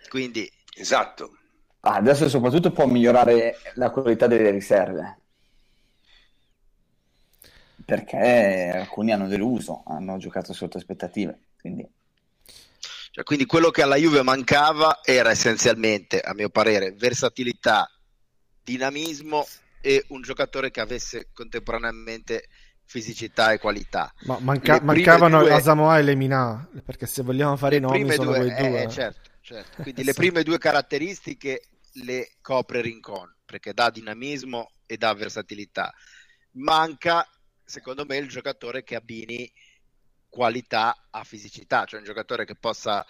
Quindi... Esatto. Ah, adesso soprattutto può migliorare la qualità delle riserve. Perché alcuni hanno deluso, hanno giocato sotto aspettative. Quindi cioè, quindi quello che alla Juve mancava era essenzialmente, a mio parere, versatilità, dinamismo e un giocatore che avesse contemporaneamente fisicità e qualità. Ma manca- mancavano due... Asamoah e Lemina, perché se vogliamo fare i nomi sono due, quei due. Eh, certo, certo. Quindi le prime due caratteristiche le copre Rincon, perché dà dinamismo e dà versatilità. Manca, secondo me, il giocatore che abbini qualità a fisicità, cioè un giocatore che possa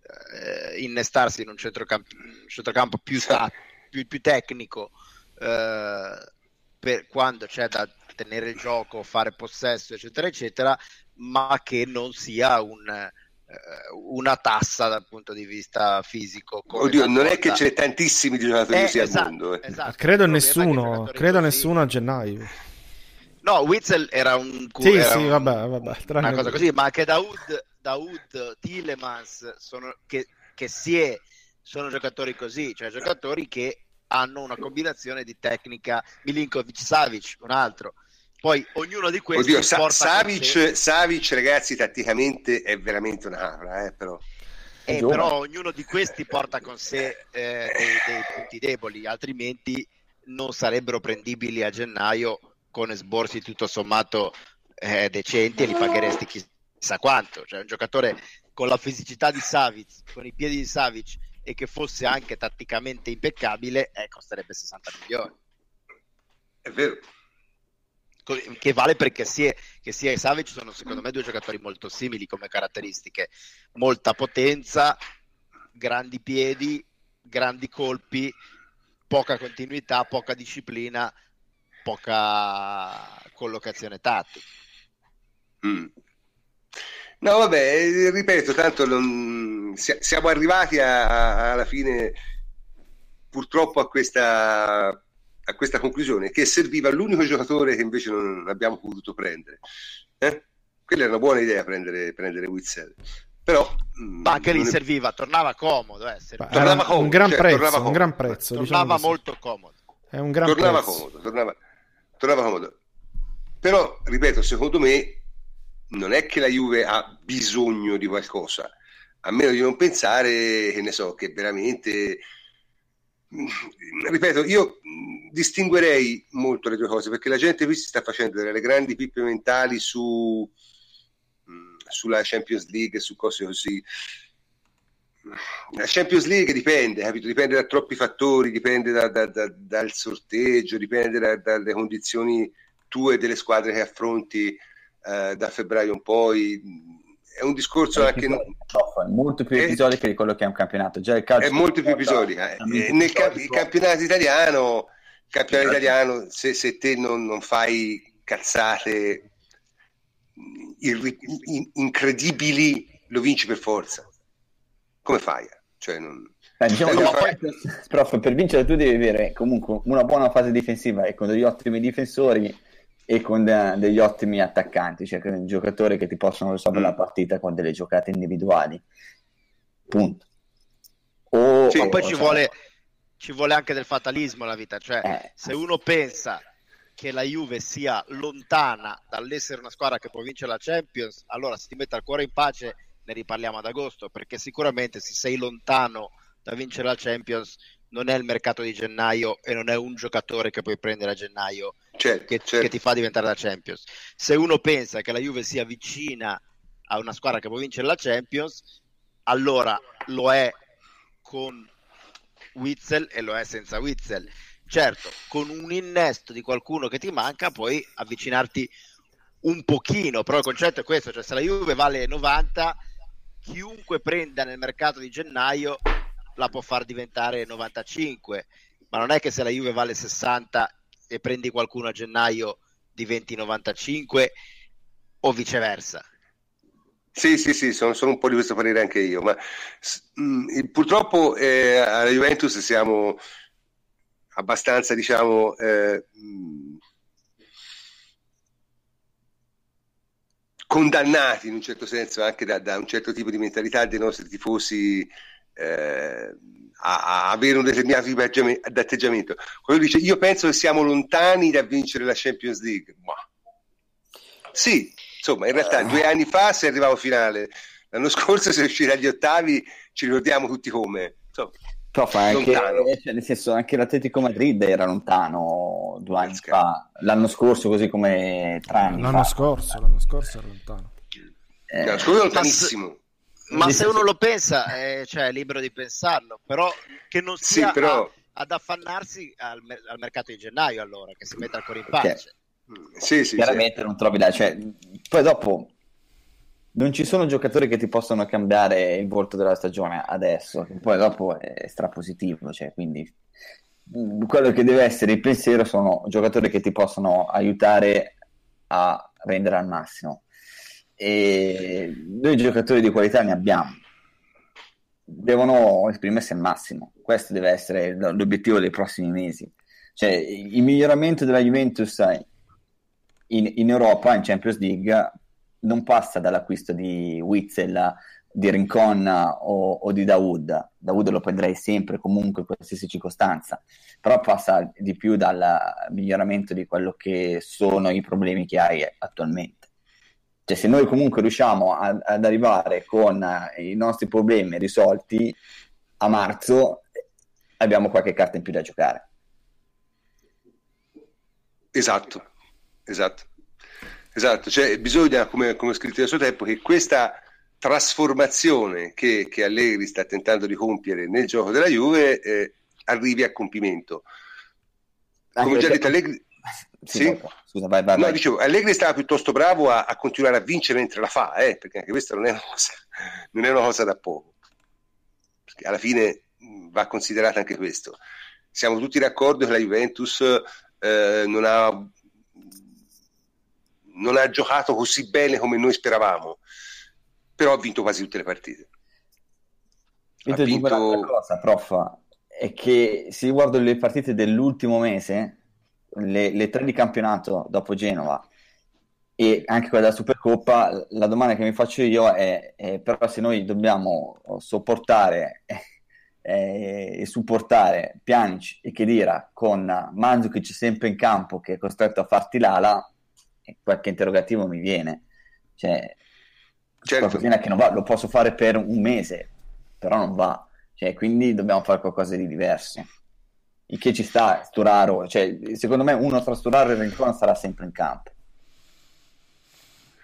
eh, innestarsi in un centrocampo, centrocampo più, sta, più, più tecnico eh, per quando c'è da tenere il gioco, fare possesso, eccetera, eccetera, ma che non sia un, eh, una tassa dal punto di vista fisico. Oddio, non volta. è che c'è tantissimi giocatori eh, così esatto, al mondo. Eh. Esatto, credo nessuno, credo nessuno a gennaio. No, Witzel era un... Sì, era sì, un, vabbè, vabbè. Una cosa così, ma anche Daoud, Daoud Tillemans, sono, che, che si è, sono giocatori così, cioè giocatori che hanno una combinazione di tecnica Milinkovic Savic, un altro. Poi ognuno di questi Oddio, Sa- Savic, Savic, ragazzi, tatticamente è veramente una capra, eh, però. Eh, però ognuno di questi porta con sé eh, dei, dei, punti deboli, altrimenti non sarebbero prendibili a gennaio con esborsi tutto sommato eh, decenti e li pagheresti chissà quanto. Cioè un giocatore con la fisicità di Savic, con i piedi di Savic e che fosse anche tatticamente impeccabile, eh, costerebbe 60 milioni. È vero. Che vale perché sia, che sia e Savic sono secondo me due giocatori molto simili come caratteristiche. Molta potenza, grandi piedi, grandi colpi, poca continuità, poca disciplina, poca collocazione tattica. Mm. No, vabbè, ripeto, tanto non... siamo arrivati a, a, alla fine purtroppo a questa, a questa, conclusione che serviva l'unico giocatore che invece non abbiamo potuto prendere. Eh? Quella era una buona idea prendere, prendere Witzel. Però, mm, Ma anche lì è... serviva, tornava comodo. Eh, serviva. Tornava comodo, un gran cioè, prezzo, tornava un gran prezzo. Tornava diciamo molto comodo. È un gran tornava prezzo. comodo, tornava, tornava comodo. Però, ripeto, secondo me non è che la Juve ha bisogno di qualcosa, a meno di non pensare, che ne so, che veramente... Ripeto, io distinguerei molto le due cose perché la gente qui si sta facendo delle grandi pippe mentali su, sulla Champions League, su cose così. La Champions League dipende, capito? dipende da troppi fattori, dipende da, da, da, dal sorteggio, dipende dalle condizioni tue delle squadre che affronti eh, da febbraio in poi. È un discorso è anche. Molto più episodica di quello che è un campionato. Già il calcio è molto più episodica. Eh, nel ca- campionato italiano, campionato italiano se, se, te non, non fai cazzate irri- in- incredibili, lo vinci per forza. Come fai? Cioè, non... Eh, diciamo che fai... prof, per vincere tu devi avere comunque una buona fase difensiva e con degli ottimi difensori e con de- degli ottimi attaccanti, cioè con giocatori che ti possono risolvere mm. la partita con delle giocate individuali. Punto. O, sì, ma poi ci, cioè... vuole, ci vuole anche del fatalismo la vita, cioè eh. se uno pensa che la Juve sia lontana dall'essere una squadra che può vincere la Champions, allora se ti mette al cuore in pace ne riparliamo ad agosto, perché sicuramente se sei lontano da vincere la Champions non è il mercato di gennaio e non è un giocatore che puoi prendere a gennaio certo, che, certo. che, ti fa diventare la Champions. Se uno pensa che la Juve sia vicina a una squadra che può vincere la Champions, allora lo è con Witzel e lo è senza Witzel. Certo, con un innesto di qualcuno che ti manca puoi avvicinarti un pochino, però il concetto è questo, cioè se la Juve vale 90, chiunque prenda nel mercato di gennaio la può far diventare 95, ma non è che se la Juve vale 60 e prendi qualcuno a gennaio diventi 95 o viceversa. Sì, sì, sì, sono, sono un po' di questo parere anche io, ma mh, mm, purtroppo eh, alla Juventus siamo abbastanza, diciamo, eh, mh, condannati in un certo senso anche da, da, un certo tipo di mentalità dei nostri tifosi eh, a, a, avere un determinato tipo di atteggiamento. Quello dice: Io penso che siamo lontani da vincere la Champions League. Ma sì, insomma, in realtà due anni fa si arrivava finale, l'anno scorso si è usciti agli ottavi, ci ricordiamo tutti come. Insomma, Prof, anche, cioè, nel senso, anche l'Atletico Madrid era lontano due anni fa, l'anno scorso così come tre anni l'anno fa. Scorso, l'anno scorso era lontano. Eh, l'anno scorso è lontanissimo. Ma se uno lo pensa, è, cioè, è libero di pensarlo, però che non sia sì, però... a, ad affannarsi al, al, mercato di gennaio allora, che si metta ancora in pace. Sì, sì, Chiaramente sì. non trovi da... Cioè, poi dopo non ci sono giocatori che ti possono cambiare il volto della stagione adesso, poi dopo è strapositivo, cioè, quindi mm, quello che deve essere il pensiero sono giocatori che ti possono aiutare a rendere al massimo. E noi giocatori di qualità ne abbiamo, devono esprimersi al massimo. Questo deve essere l'obiettivo dei prossimi mesi. Cioè, il miglioramento della Juventus in, in Europa, in Champions League, non passa dall'acquisto di Witzel, di Rincon o, o, di Dawood. Dawood lo prenderei sempre, comunque, in qualsiasi circostanza, però passa di più dal miglioramento di quello che sono i problemi che hai attualmente. Cioè, se noi comunque riusciamo a, ad arrivare con i nostri problemi risolti a marzo, abbiamo qualche carta in più da giocare. Esatto, esatto. Esatto, cioè bisogna, come, come scritto nel suo tempo, che questa trasformazione che, che, Allegri sta tentando di compiere nel gioco della Juve eh, arrivi a compimento. Come già detto Allegri... Sì, sì? Scusa, vai, vai, no, vai. Dicevo, Allegri stava piuttosto bravo a, a, continuare a vincere mentre la fa, eh, perché anche questa non è, una cosa, non è una cosa da poco. Perché alla fine va considerato anche questo. Siamo tutti d'accordo che la Juventus eh, non ha non ha giocato così bene come noi speravamo, però ha vinto quasi tutte le partite. Ha vinto... Una cosa, prof, è che se io guardo le partite dell'ultimo mese, le, le tre di campionato dopo Genova e anche quella della Supercoppa, la domanda che mi faccio io è, è però se noi dobbiamo sopportare eh, e supportare Pjanic e Chedira con Mandzukic sempre in campo che è costretto a farti l'ala, qualche interrogativo mi viene. Cioè, certo. qualcosina che non va, lo posso fare per un mese, però non va. Cioè, quindi dobbiamo fare qualcosa di diverso. Il che ci sta, Sturaro, cioè, secondo me uno tra Sturaro e Rincon sarà sempre in campo.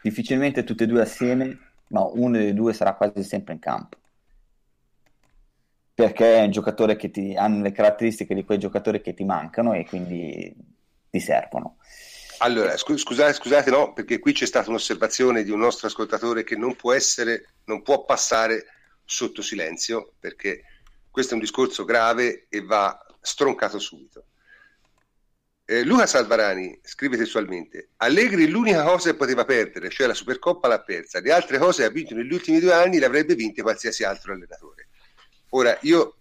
Difficilmente tutti e due assieme, ma uno dei due sarà quasi sempre in campo. Perché è un giocatore che ti hanno le caratteristiche di quei giocatori che ti mancano e quindi ti servono. Allora, scusate, scusate, no, perché qui c'è stata un'osservazione di un nostro ascoltatore che non può essere, non può passare sotto silenzio, perché questo è un discorso grave e va stroncato subito. Eh, Luca Salvarani scrive testualmente: Allegri l'unica cosa che poteva perdere, cioè la Supercoppa, l'ha persa, le altre cose che ha vinto negli ultimi due anni le avrebbe vinte qualsiasi altro allenatore. Ora, io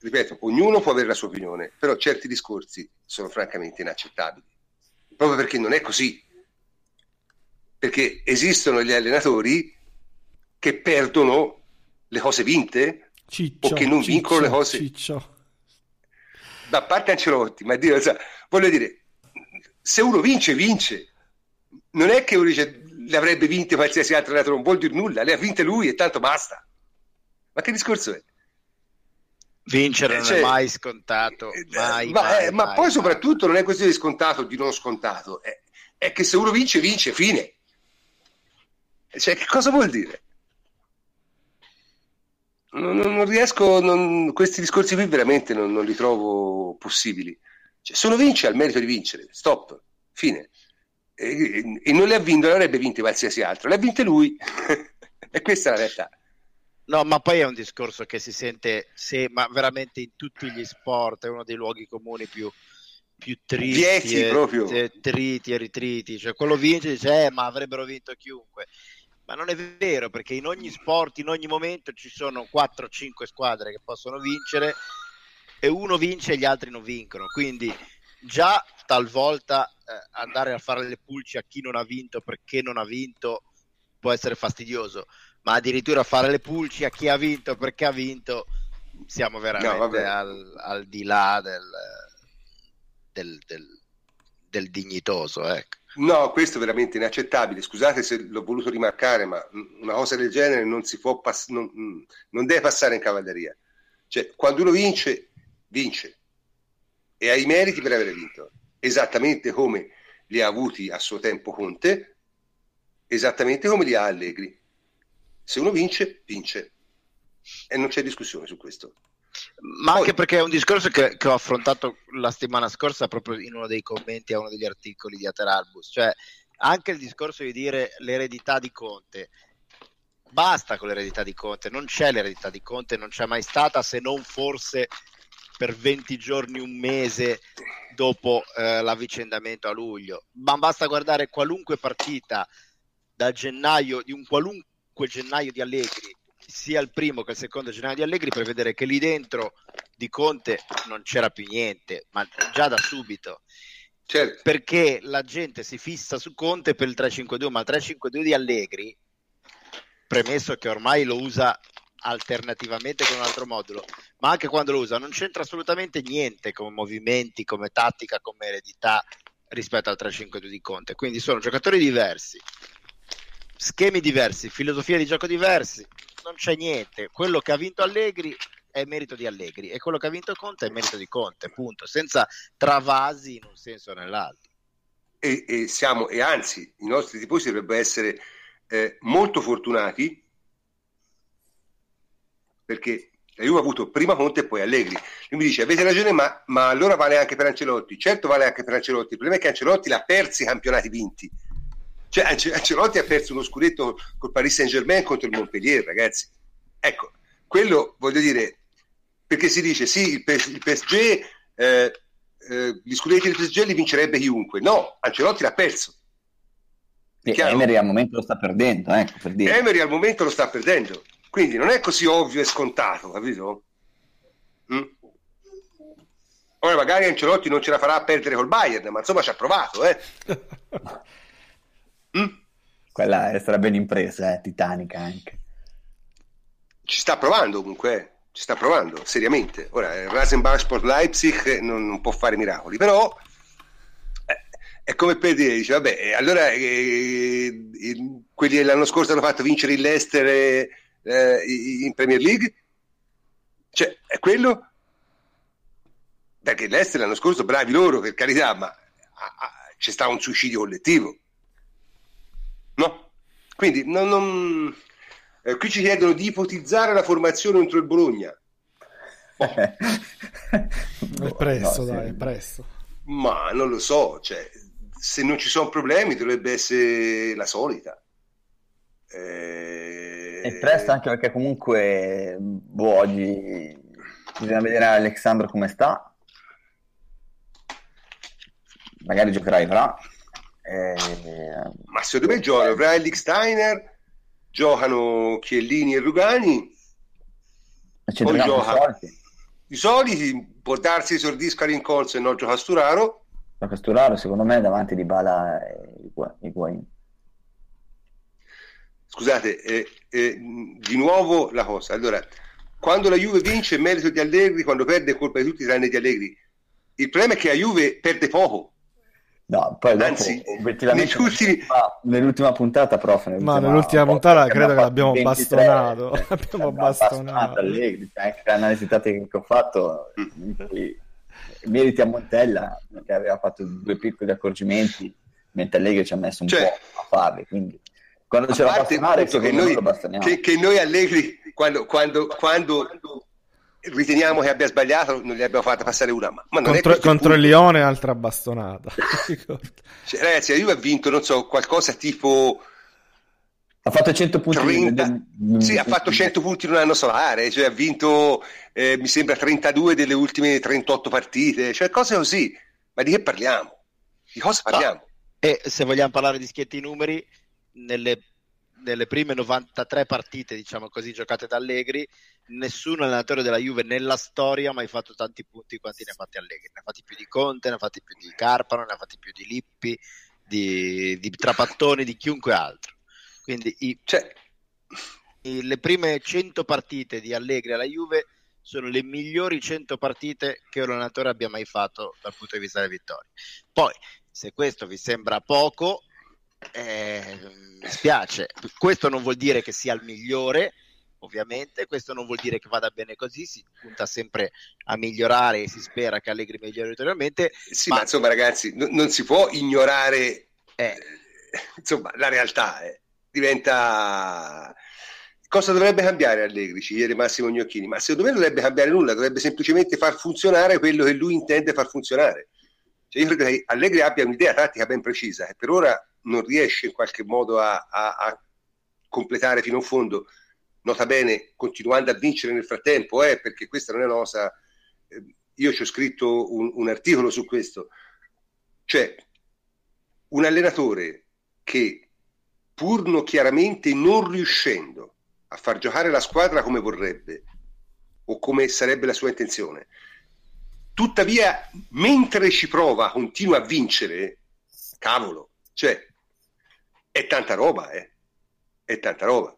ripeto, ognuno può avere la sua opinione, però certi discorsi sono francamente inaccettabili proprio perché non è così. Perché esistono gli allenatori che perdono le cose vinte ciccio, o che non ciccio, vincono le cose. Ciccio. Da parte Ancelotti, ma Dio, voglio dire, se uno vince, vince. Non è che uno dice le avrebbe vinte qualsiasi altro allenatore, non vuol dire nulla, le ha vinte lui e tanto basta. Ma che discorso è? Vincere non cioè, è mai scontato, eh, mai, ma, mai, eh, ma poi soprattutto non è questione di scontato o di non scontato, è, è, che se uno vince, vince, fine. Cioè, che cosa vuol dire? Non, non riesco, non, questi discorsi qui veramente non, non li trovo possibili. Cioè, se uno vince, ha il merito di vincere, stop, fine. E, e non le ha vinte, non avrebbe vinte qualsiasi altro, le ha vinte lui. e questa è la realtà. No, ma poi è un discorso che si sente, se, ma veramente in tutti gli sport, è uno dei luoghi comuni più, più tristi, Vieti, e, proprio. E, triti e ritriti. Cioè, quello vince dice, eh, ma avrebbero vinto chiunque. Ma non è vero, perché in ogni sport, in ogni momento ci sono 4-5 squadre che possono vincere e uno vince e gli altri non vincono. Quindi già talvolta eh, andare a fare le pulci a chi non ha vinto perché non ha vinto può essere fastidioso ma addirittura fare le pulci a chi ha vinto perché ha vinto, siamo veramente no, al, al, di là del, del, del, del dignitoso. Ecco. No, questo è veramente inaccettabile. Scusate se l'ho voluto rimarcare, ma una cosa del genere non si può pass- non, non deve passare in cavalleria. Cioè, quando uno vince, vince e ha i meriti per aver vinto, esattamente come li ha avuti a suo tempo Conte, esattamente come li ha Allegri. Se uno vince, vince. E non c'è discussione su questo. Ma Poi, anche perché è un discorso che, che, ho affrontato la settimana scorsa proprio in uno dei commenti a uno degli articoli di Ateralbus, cioè anche il discorso di dire l'eredità di Conte. basta con l'eredità di Conte, non c'è l'eredità di Conte, non c'è mai stata se non forse per 20 giorni, un mese dopo eh, l'avvicendamento a luglio, ma basta guardare qualunque partita da gennaio, di un qualunque gennaio di Allegri, sia il primo che il secondo gennaio di Allegri, per vedere che lì dentro di Conte non c'era più niente, ma già da subito. Certo. Perché la gente si fissa su Conte per il 3-5-2, ma il 3-5-2 di Allegri, premesso che ormai lo usa alternativamente con un altro modulo, ma anche quando lo usa non c'entra assolutamente niente come movimenti, come tattica, come eredità rispetto al 3-5-2 di Conte. Quindi sono giocatori diversi, schemi diversi, filosofie di gioco diversi, non c'è niente. Quello che ha vinto Allegri è merito di Allegri e quello che ha vinto Conte è merito di Conte, punto, senza travasi in un senso o nell'altro. E, e, siamo, e anzi, i nostri tifosi dovrebbero essere eh, molto fortunati perché Juve ha avuto prima Conte e poi Allegri. Lui mi dice: Avete ragione, ma, ma, allora vale anche per Ancelotti. Certo, vale anche per Ancelotti. Il problema è che Ancelotti l'ha persi i campionati vinti. Cioè, Ancelotti ha perso uno scudetto col Paris Saint Germain contro il Montpellier, ragazzi. Ecco, quello voglio dire, perché si dice sì, il, PS- il PSG, eh, eh, gli scudetti del PSG li vincerebbe chiunque. No, Ancelotti l'ha perso. Emery al momento lo sta perdendo, ecco, per dire. Emery al momento lo sta perdendo. Quindi non è così ovvio e scontato, capito? Mm? Ora magari Ancelotti non ce la farà a perdere col Bayern, ma insomma ci ha provato, eh. mm? Quella sarà ben impresa, eh, titanica anche. Ci sta provando comunque, eh. ci sta provando seriamente. Ora, il Rasenbach Sport Leipzig non, non, può fare miracoli, però eh, è come per dire, dice, vabbè, allora eh, quelli dell'anno scorso hanno fatto vincere il Leicester eh, in Premier League? Cioè, è quello? Perché l'Ester l'anno scorso, bravi loro, per carità, ma a, a, c'è stato un suicidio collettivo. Quindi, non, non... Eh, qui ci chiedono di ipotizzare la formazione contro il Bologna. Oh. è presto, no, dai, sì. è presto. Ma non lo so, cioè, se non ci sono problemi dovrebbe essere la solita. Eh è presto anche perché comunque boh, oggi bisogna vedere Alexandro come sta. Magari giocherà Ivra. Eh... Ma secondo me giocano e Steiner, giocano Chiellini e Rugani. Poi gioca i soliti, può darsi esordisca Rincolzo e non gioca Sturaro. Gioca Sturaro secondo me davanti di Bala e Higuain. Scusate, eh, eh, di nuovo la cosa. Allora, quando la Juve vince è merito di Allegri, quando perde è colpa di tutti tranne di Allegri. Il problema è che la Juve perde poco. No, poi dopo, Anzi, ultimi... nell'ultima puntata, prof. Nell'ultima, Ma nell'ultima puntata credo che l'abbiamo 23, bastonato. Eh, l'abbiamo bastonato. Allegri, cioè, anche l'analisi tattica che ho fatto, meriti a Montella, che aveva fatto due piccoli accorgimenti, mentre Allegri ci ha messo un cioè, po' a farli. Quindi quando ce la bastonare che noi, che, che noi Allegri quando, quando, quando, riteniamo che abbia sbagliato non gli abbiamo fatto passare una ma, ma contro, contro il Lione altra bastonata cioè, ragazzi la Juve ha vinto non so qualcosa tipo ha fatto 100 punti 30, sì ha fatto 100 punti in un anno solare cioè ha vinto eh, mi sembra 32 delle ultime 38 partite cioè cose così ma di che parliamo? di cosa parliamo? No. e se vogliamo parlare di schietti numeri nelle, nelle, prime 93 partite, diciamo così, giocate da Allegri, nessun allenatore della Juve nella storia ha mai fatto tanti punti quanti ne ha fatti Allegri. Ne ha fatti più di Conte, ne ha fatti più di Carpano, ne ha fatti più di Lippi, di, di Trapattoni, di chiunque altro. Quindi i, cioè, i, le prime 100 partite di Allegri alla Juve sono le migliori 100 partite che un allenatore abbia mai fatto dal punto di vista delle vittorie. Poi, se questo vi sembra poco, eh, mi spiace. Questo non vuol dire che sia il migliore, ovviamente, questo non vuol dire che vada bene così, si punta sempre a migliorare e si spera che Allegri migliori ulteriormente. Sì, ma, ma insomma ragazzi, n- non si può ignorare eh. insomma, la realtà, eh. diventa... Cosa dovrebbe cambiare Allegri? Ci chiede Massimo Gnocchini, ma secondo me non dovrebbe cambiare nulla, dovrebbe semplicemente far funzionare quello che lui intende far funzionare. Cioè io credo che Allegri abbia un'idea tattica ben precisa e per ora non riesce in qualche modo a, a, a completare fino in fondo, nota bene, continuando a vincere nel frattempo, eh, perché questa non è una cosa... Eh, io ci ho scritto un, un articolo su questo, cioè un allenatore che pur no chiaramente non riuscendo a far giocare la squadra come vorrebbe o come sarebbe la sua intenzione, tuttavia mentre ci prova continua a vincere, cavolo, cioè è tanta roba, eh? è tanta roba.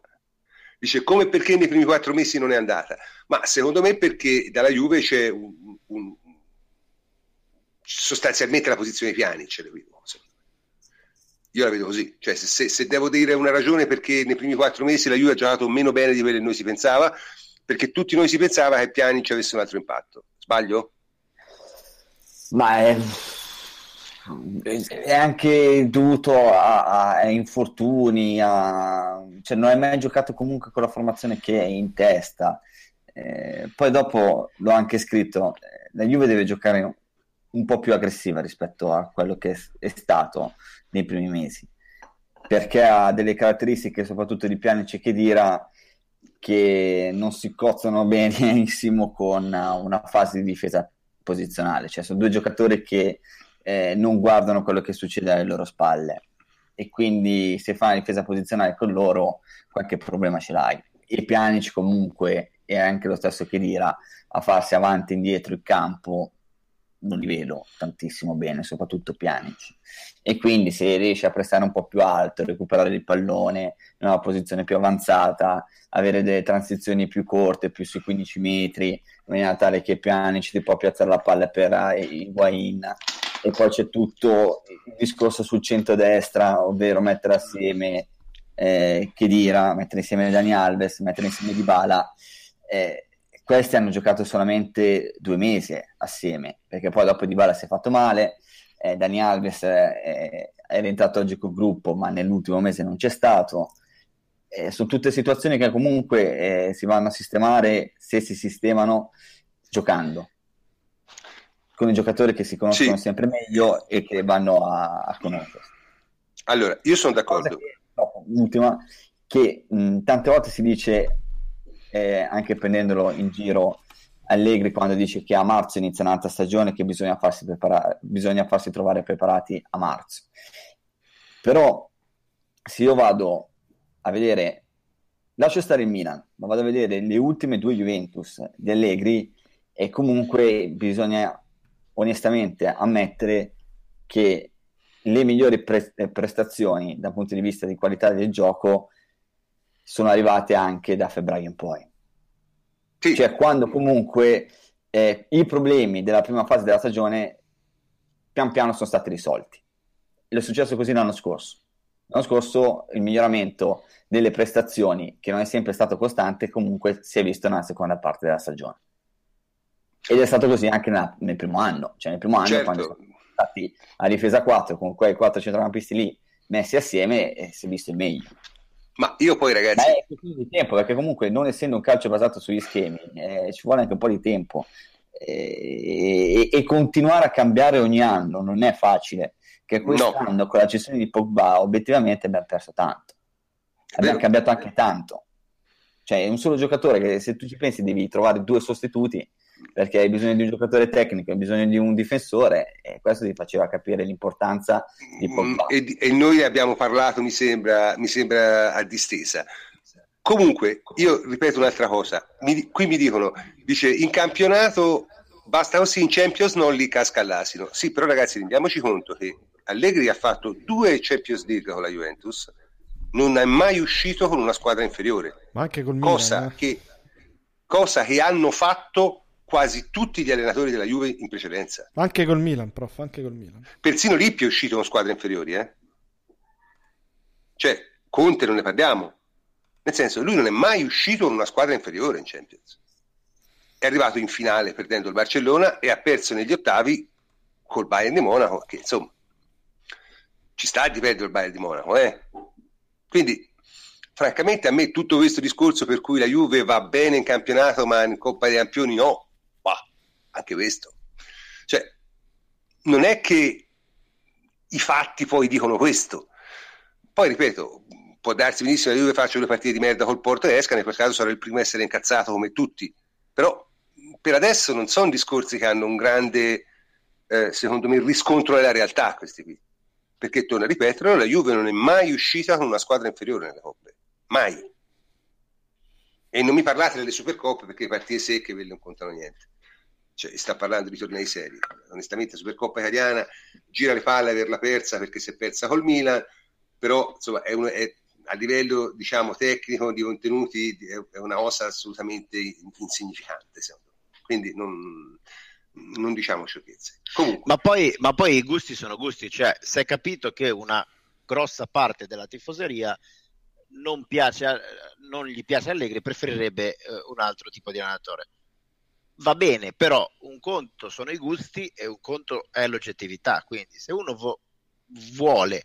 Dice come perché nei primi quattro mesi non è andata? Ma secondo me perché dalla Juve c'è un, un, sostanzialmente la posizione piani, ce le vedo. Io la vedo così, cioè se, se, se, devo dire una ragione perché nei primi quattro mesi la Juve ha giocato meno bene di quello che noi si pensava, perché tutti noi si pensava che Piani ci avesse un altro impatto. Sbaglio? Ma è, è anche dovuto a, a infortuni, a, cioè non hai mai giocato comunque con la formazione che è in testa. Eh, poi dopo l'ho anche scritto, eh, la Juve deve giocare un po' più aggressiva rispetto a quello che è, stato nei primi mesi, perché ha delle caratteristiche, soprattutto di Pjanic e Chedira, che non si cozzano benissimo con una fase di difesa posizionale, cioè sono due giocatori che eh, non guardano quello che succede alle loro spalle e quindi se fai una difesa posizionale con loro qualche problema ce l'hai. E Pjanic comunque e anche lo stesso Chedira a farsi avanti e indietro il campo non li vedo tantissimo bene, soprattutto Pjanic. E quindi se riesce a prestare un po' più alto, recuperare il pallone in una posizione più avanzata, avere delle transizioni più corte, più sui 15 metri, in maniera tale che Pjanic ti può piazzare la palla per eh, Higuain. E poi c'è tutto il discorso sul centro-destra, ovvero mettere assieme eh, Kedira, mettere insieme Dani Alves, mettere insieme Dybala. Eh, questi hanno giocato solamente due mesi assieme, perché poi dopo Di Bala si è fatto male, eh, Dani Alves è, è rientrato oggi col gruppo, ma nell'ultimo mese non c'è stato. Eh, sono tutte situazioni che comunque eh, si vanno a sistemare se si sistemano giocando con i giocatori che si conoscono sì. sempre meglio e che vanno a, a conoscersi. Allora, io sono d'accordo. Che, no, ultima, che mh, tante volte si dice eh, anche prendendolo in giro Allegri quando dice che a marzo inizia un'altra stagione che bisogna farsi, prepara- bisogna farsi trovare preparati a marzo. Però se io vado a vedere, lascio stare il Milan, ma vado a vedere le ultime due Juventus di Allegri e comunque bisogna onestamente ammettere che le migliori pre- prestazioni dal punto di vista di qualità del gioco sono arrivate anche da febbraio in poi. Sì. Cioè quando comunque eh, i problemi della prima fase della stagione pian piano sono stati risolti. È successo così l'anno scorso. L'anno scorso il miglioramento delle prestazioni, che non è sempre stato costante, comunque si è visto nella seconda parte della stagione. Ed è stato così anche nella, nel primo anno. Cioè nel primo anno certo. quando sono stati a difesa 4 con quei quattro centrocampisti lì messi assieme eh, si è visto il meglio. Ma io poi, ragazzi. Ma è questione di tempo, perché comunque, non essendo un calcio basato sugli schemi, eh, ci vuole anche un po' di tempo. Eh, e, e, continuare a cambiare ogni anno non è facile. Che quest'anno, no. con la gestione di Pogba, obiettivamente abbiamo perso tanto. Abbiamo cambiato anche tanto. Cioè, è un solo giocatore che se tu ci pensi devi trovare due sostituti perché hai bisogno di un giocatore tecnico, hai bisogno di un difensore e questo ti faceva capire l'importanza di mm, Pogba. E, e noi abbiamo parlato, mi sembra, mi sembra a distesa. Comunque, io ripeto un'altra cosa, mi, qui mi dicono, dice, in campionato basta così, in Champions non li casca l'asino. Sì, però ragazzi, rendiamoci conto che Allegri ha fatto due Champions League con la Juventus, non è mai uscito con una squadra inferiore. Ma anche col cosa Milan, eh? che, cosa che hanno fatto quasi tutti gli allenatori della Juve in precedenza. Anche col Milan, prof, anche col Milan. Persino Lippi è uscito con squadre inferiori, eh? Cioè, Conte non ne parliamo. Nel senso, lui non è mai uscito con una squadra inferiore in Champions. È arrivato in finale perdendo il Barcellona e ha perso negli ottavi col Bayern di Monaco, che insomma ci sta di perdere il Bayern di Monaco, eh? Quindi francamente a me tutto questo discorso per cui la Juve va bene in campionato ma in Coppa dei Campioni no, anche questo. Cioè, non è che i fatti poi dicono questo. Poi ripeto, può darsi benissimo che Juve faccia due partite di merda col Porto e esca, in quel caso sarà il primo a essere incazzato come tutti. Però per adesso non sono discorsi che hanno un grande, eh, secondo me, riscontro nella realtà questi qui. Perché, torno a ripetere, la Juve non è mai uscita con una squadra inferiore nelle coppe. Mai. E non mi parlate delle Supercoppe perché partite secche quelle non contano niente. Cioè, sta parlando di tornei seri. Onestamente, Supercoppa italiana gira le palle averla persa perché si è persa col Milan, però insomma è, un, è a livello diciamo, tecnico di contenuti è una cosa assolutamente insignificante secondo me. quindi non, non diciamo sciocchezze ma poi, ma poi i gusti sono gusti cioè si è capito che una grossa parte della tifoseria non, piace, non gli piace Allegri preferirebbe eh, un altro tipo di allenatore va bene però un conto sono i gusti e un conto è l'oggettività quindi se uno vo- vuole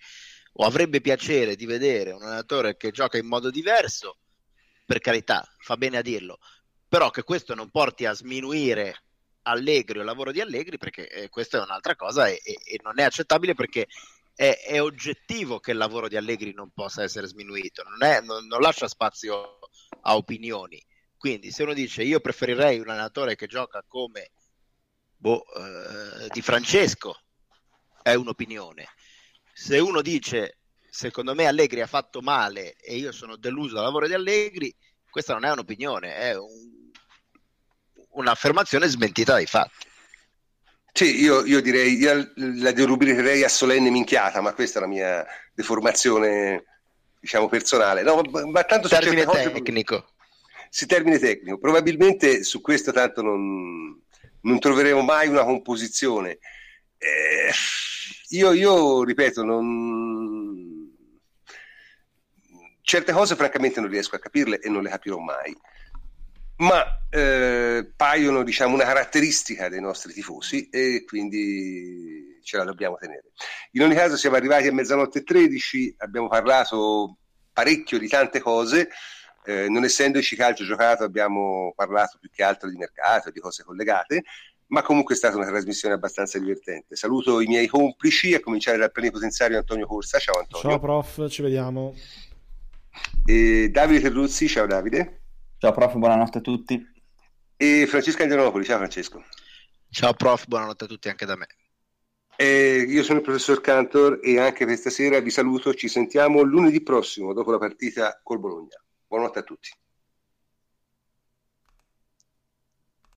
o avrebbe piacere di vedere un allenatore che gioca in modo diverso, per carità, fa bene a dirlo, però che questo non porti a sminuire Allegri o il lavoro di Allegri, perché eh, questa è un'altra cosa e, e, e non è accettabile perché è, è, oggettivo che il lavoro di Allegri non possa essere sminuito, non, è, non, non lascia spazio a opinioni. Quindi se uno dice io preferirei un allenatore che gioca come boh, eh, Di Francesco, è un'opinione se uno dice secondo me Allegri ha fatto male e io sono deluso dal lavoro di Allegri, questa non è un'opinione, è un, un'affermazione smentita dai fatti. Sì, io, io direi, io la derubricherei a solenne minchiata, ma questa è la mia deformazione, diciamo, personale. No, ma, ma tanto termine tecnico. Si termine tecnico. Probabilmente su questo tanto non, non troveremo mai una composizione. Eh, io, io ripeto, non... certe cose francamente non riesco a capirle e non le capirò mai, ma eh, paiono diciamo, una caratteristica dei nostri tifosi e quindi ce la dobbiamo tenere. In ogni caso siamo arrivati a mezzanotte e 13, abbiamo parlato parecchio di tante cose. Eh, non essendoci calcio giocato abbiamo parlato più che altro di mercato, di cose collegate ma comunque è stata una trasmissione abbastanza divertente. Saluto i miei complici, a cominciare dal plenipotenziario Antonio Corsa. Ciao Antonio. Ciao prof, ci vediamo. E Davide Terruzzi, ciao Davide. Ciao prof, buonanotte a tutti. E Francesco Angelopoli, ciao Francesco. Ciao prof, buonanotte a tutti anche da me. E io sono il professor Cantor e anche questa sera vi saluto, ci sentiamo lunedì prossimo dopo la partita col Bologna. Buonanotte a tutti.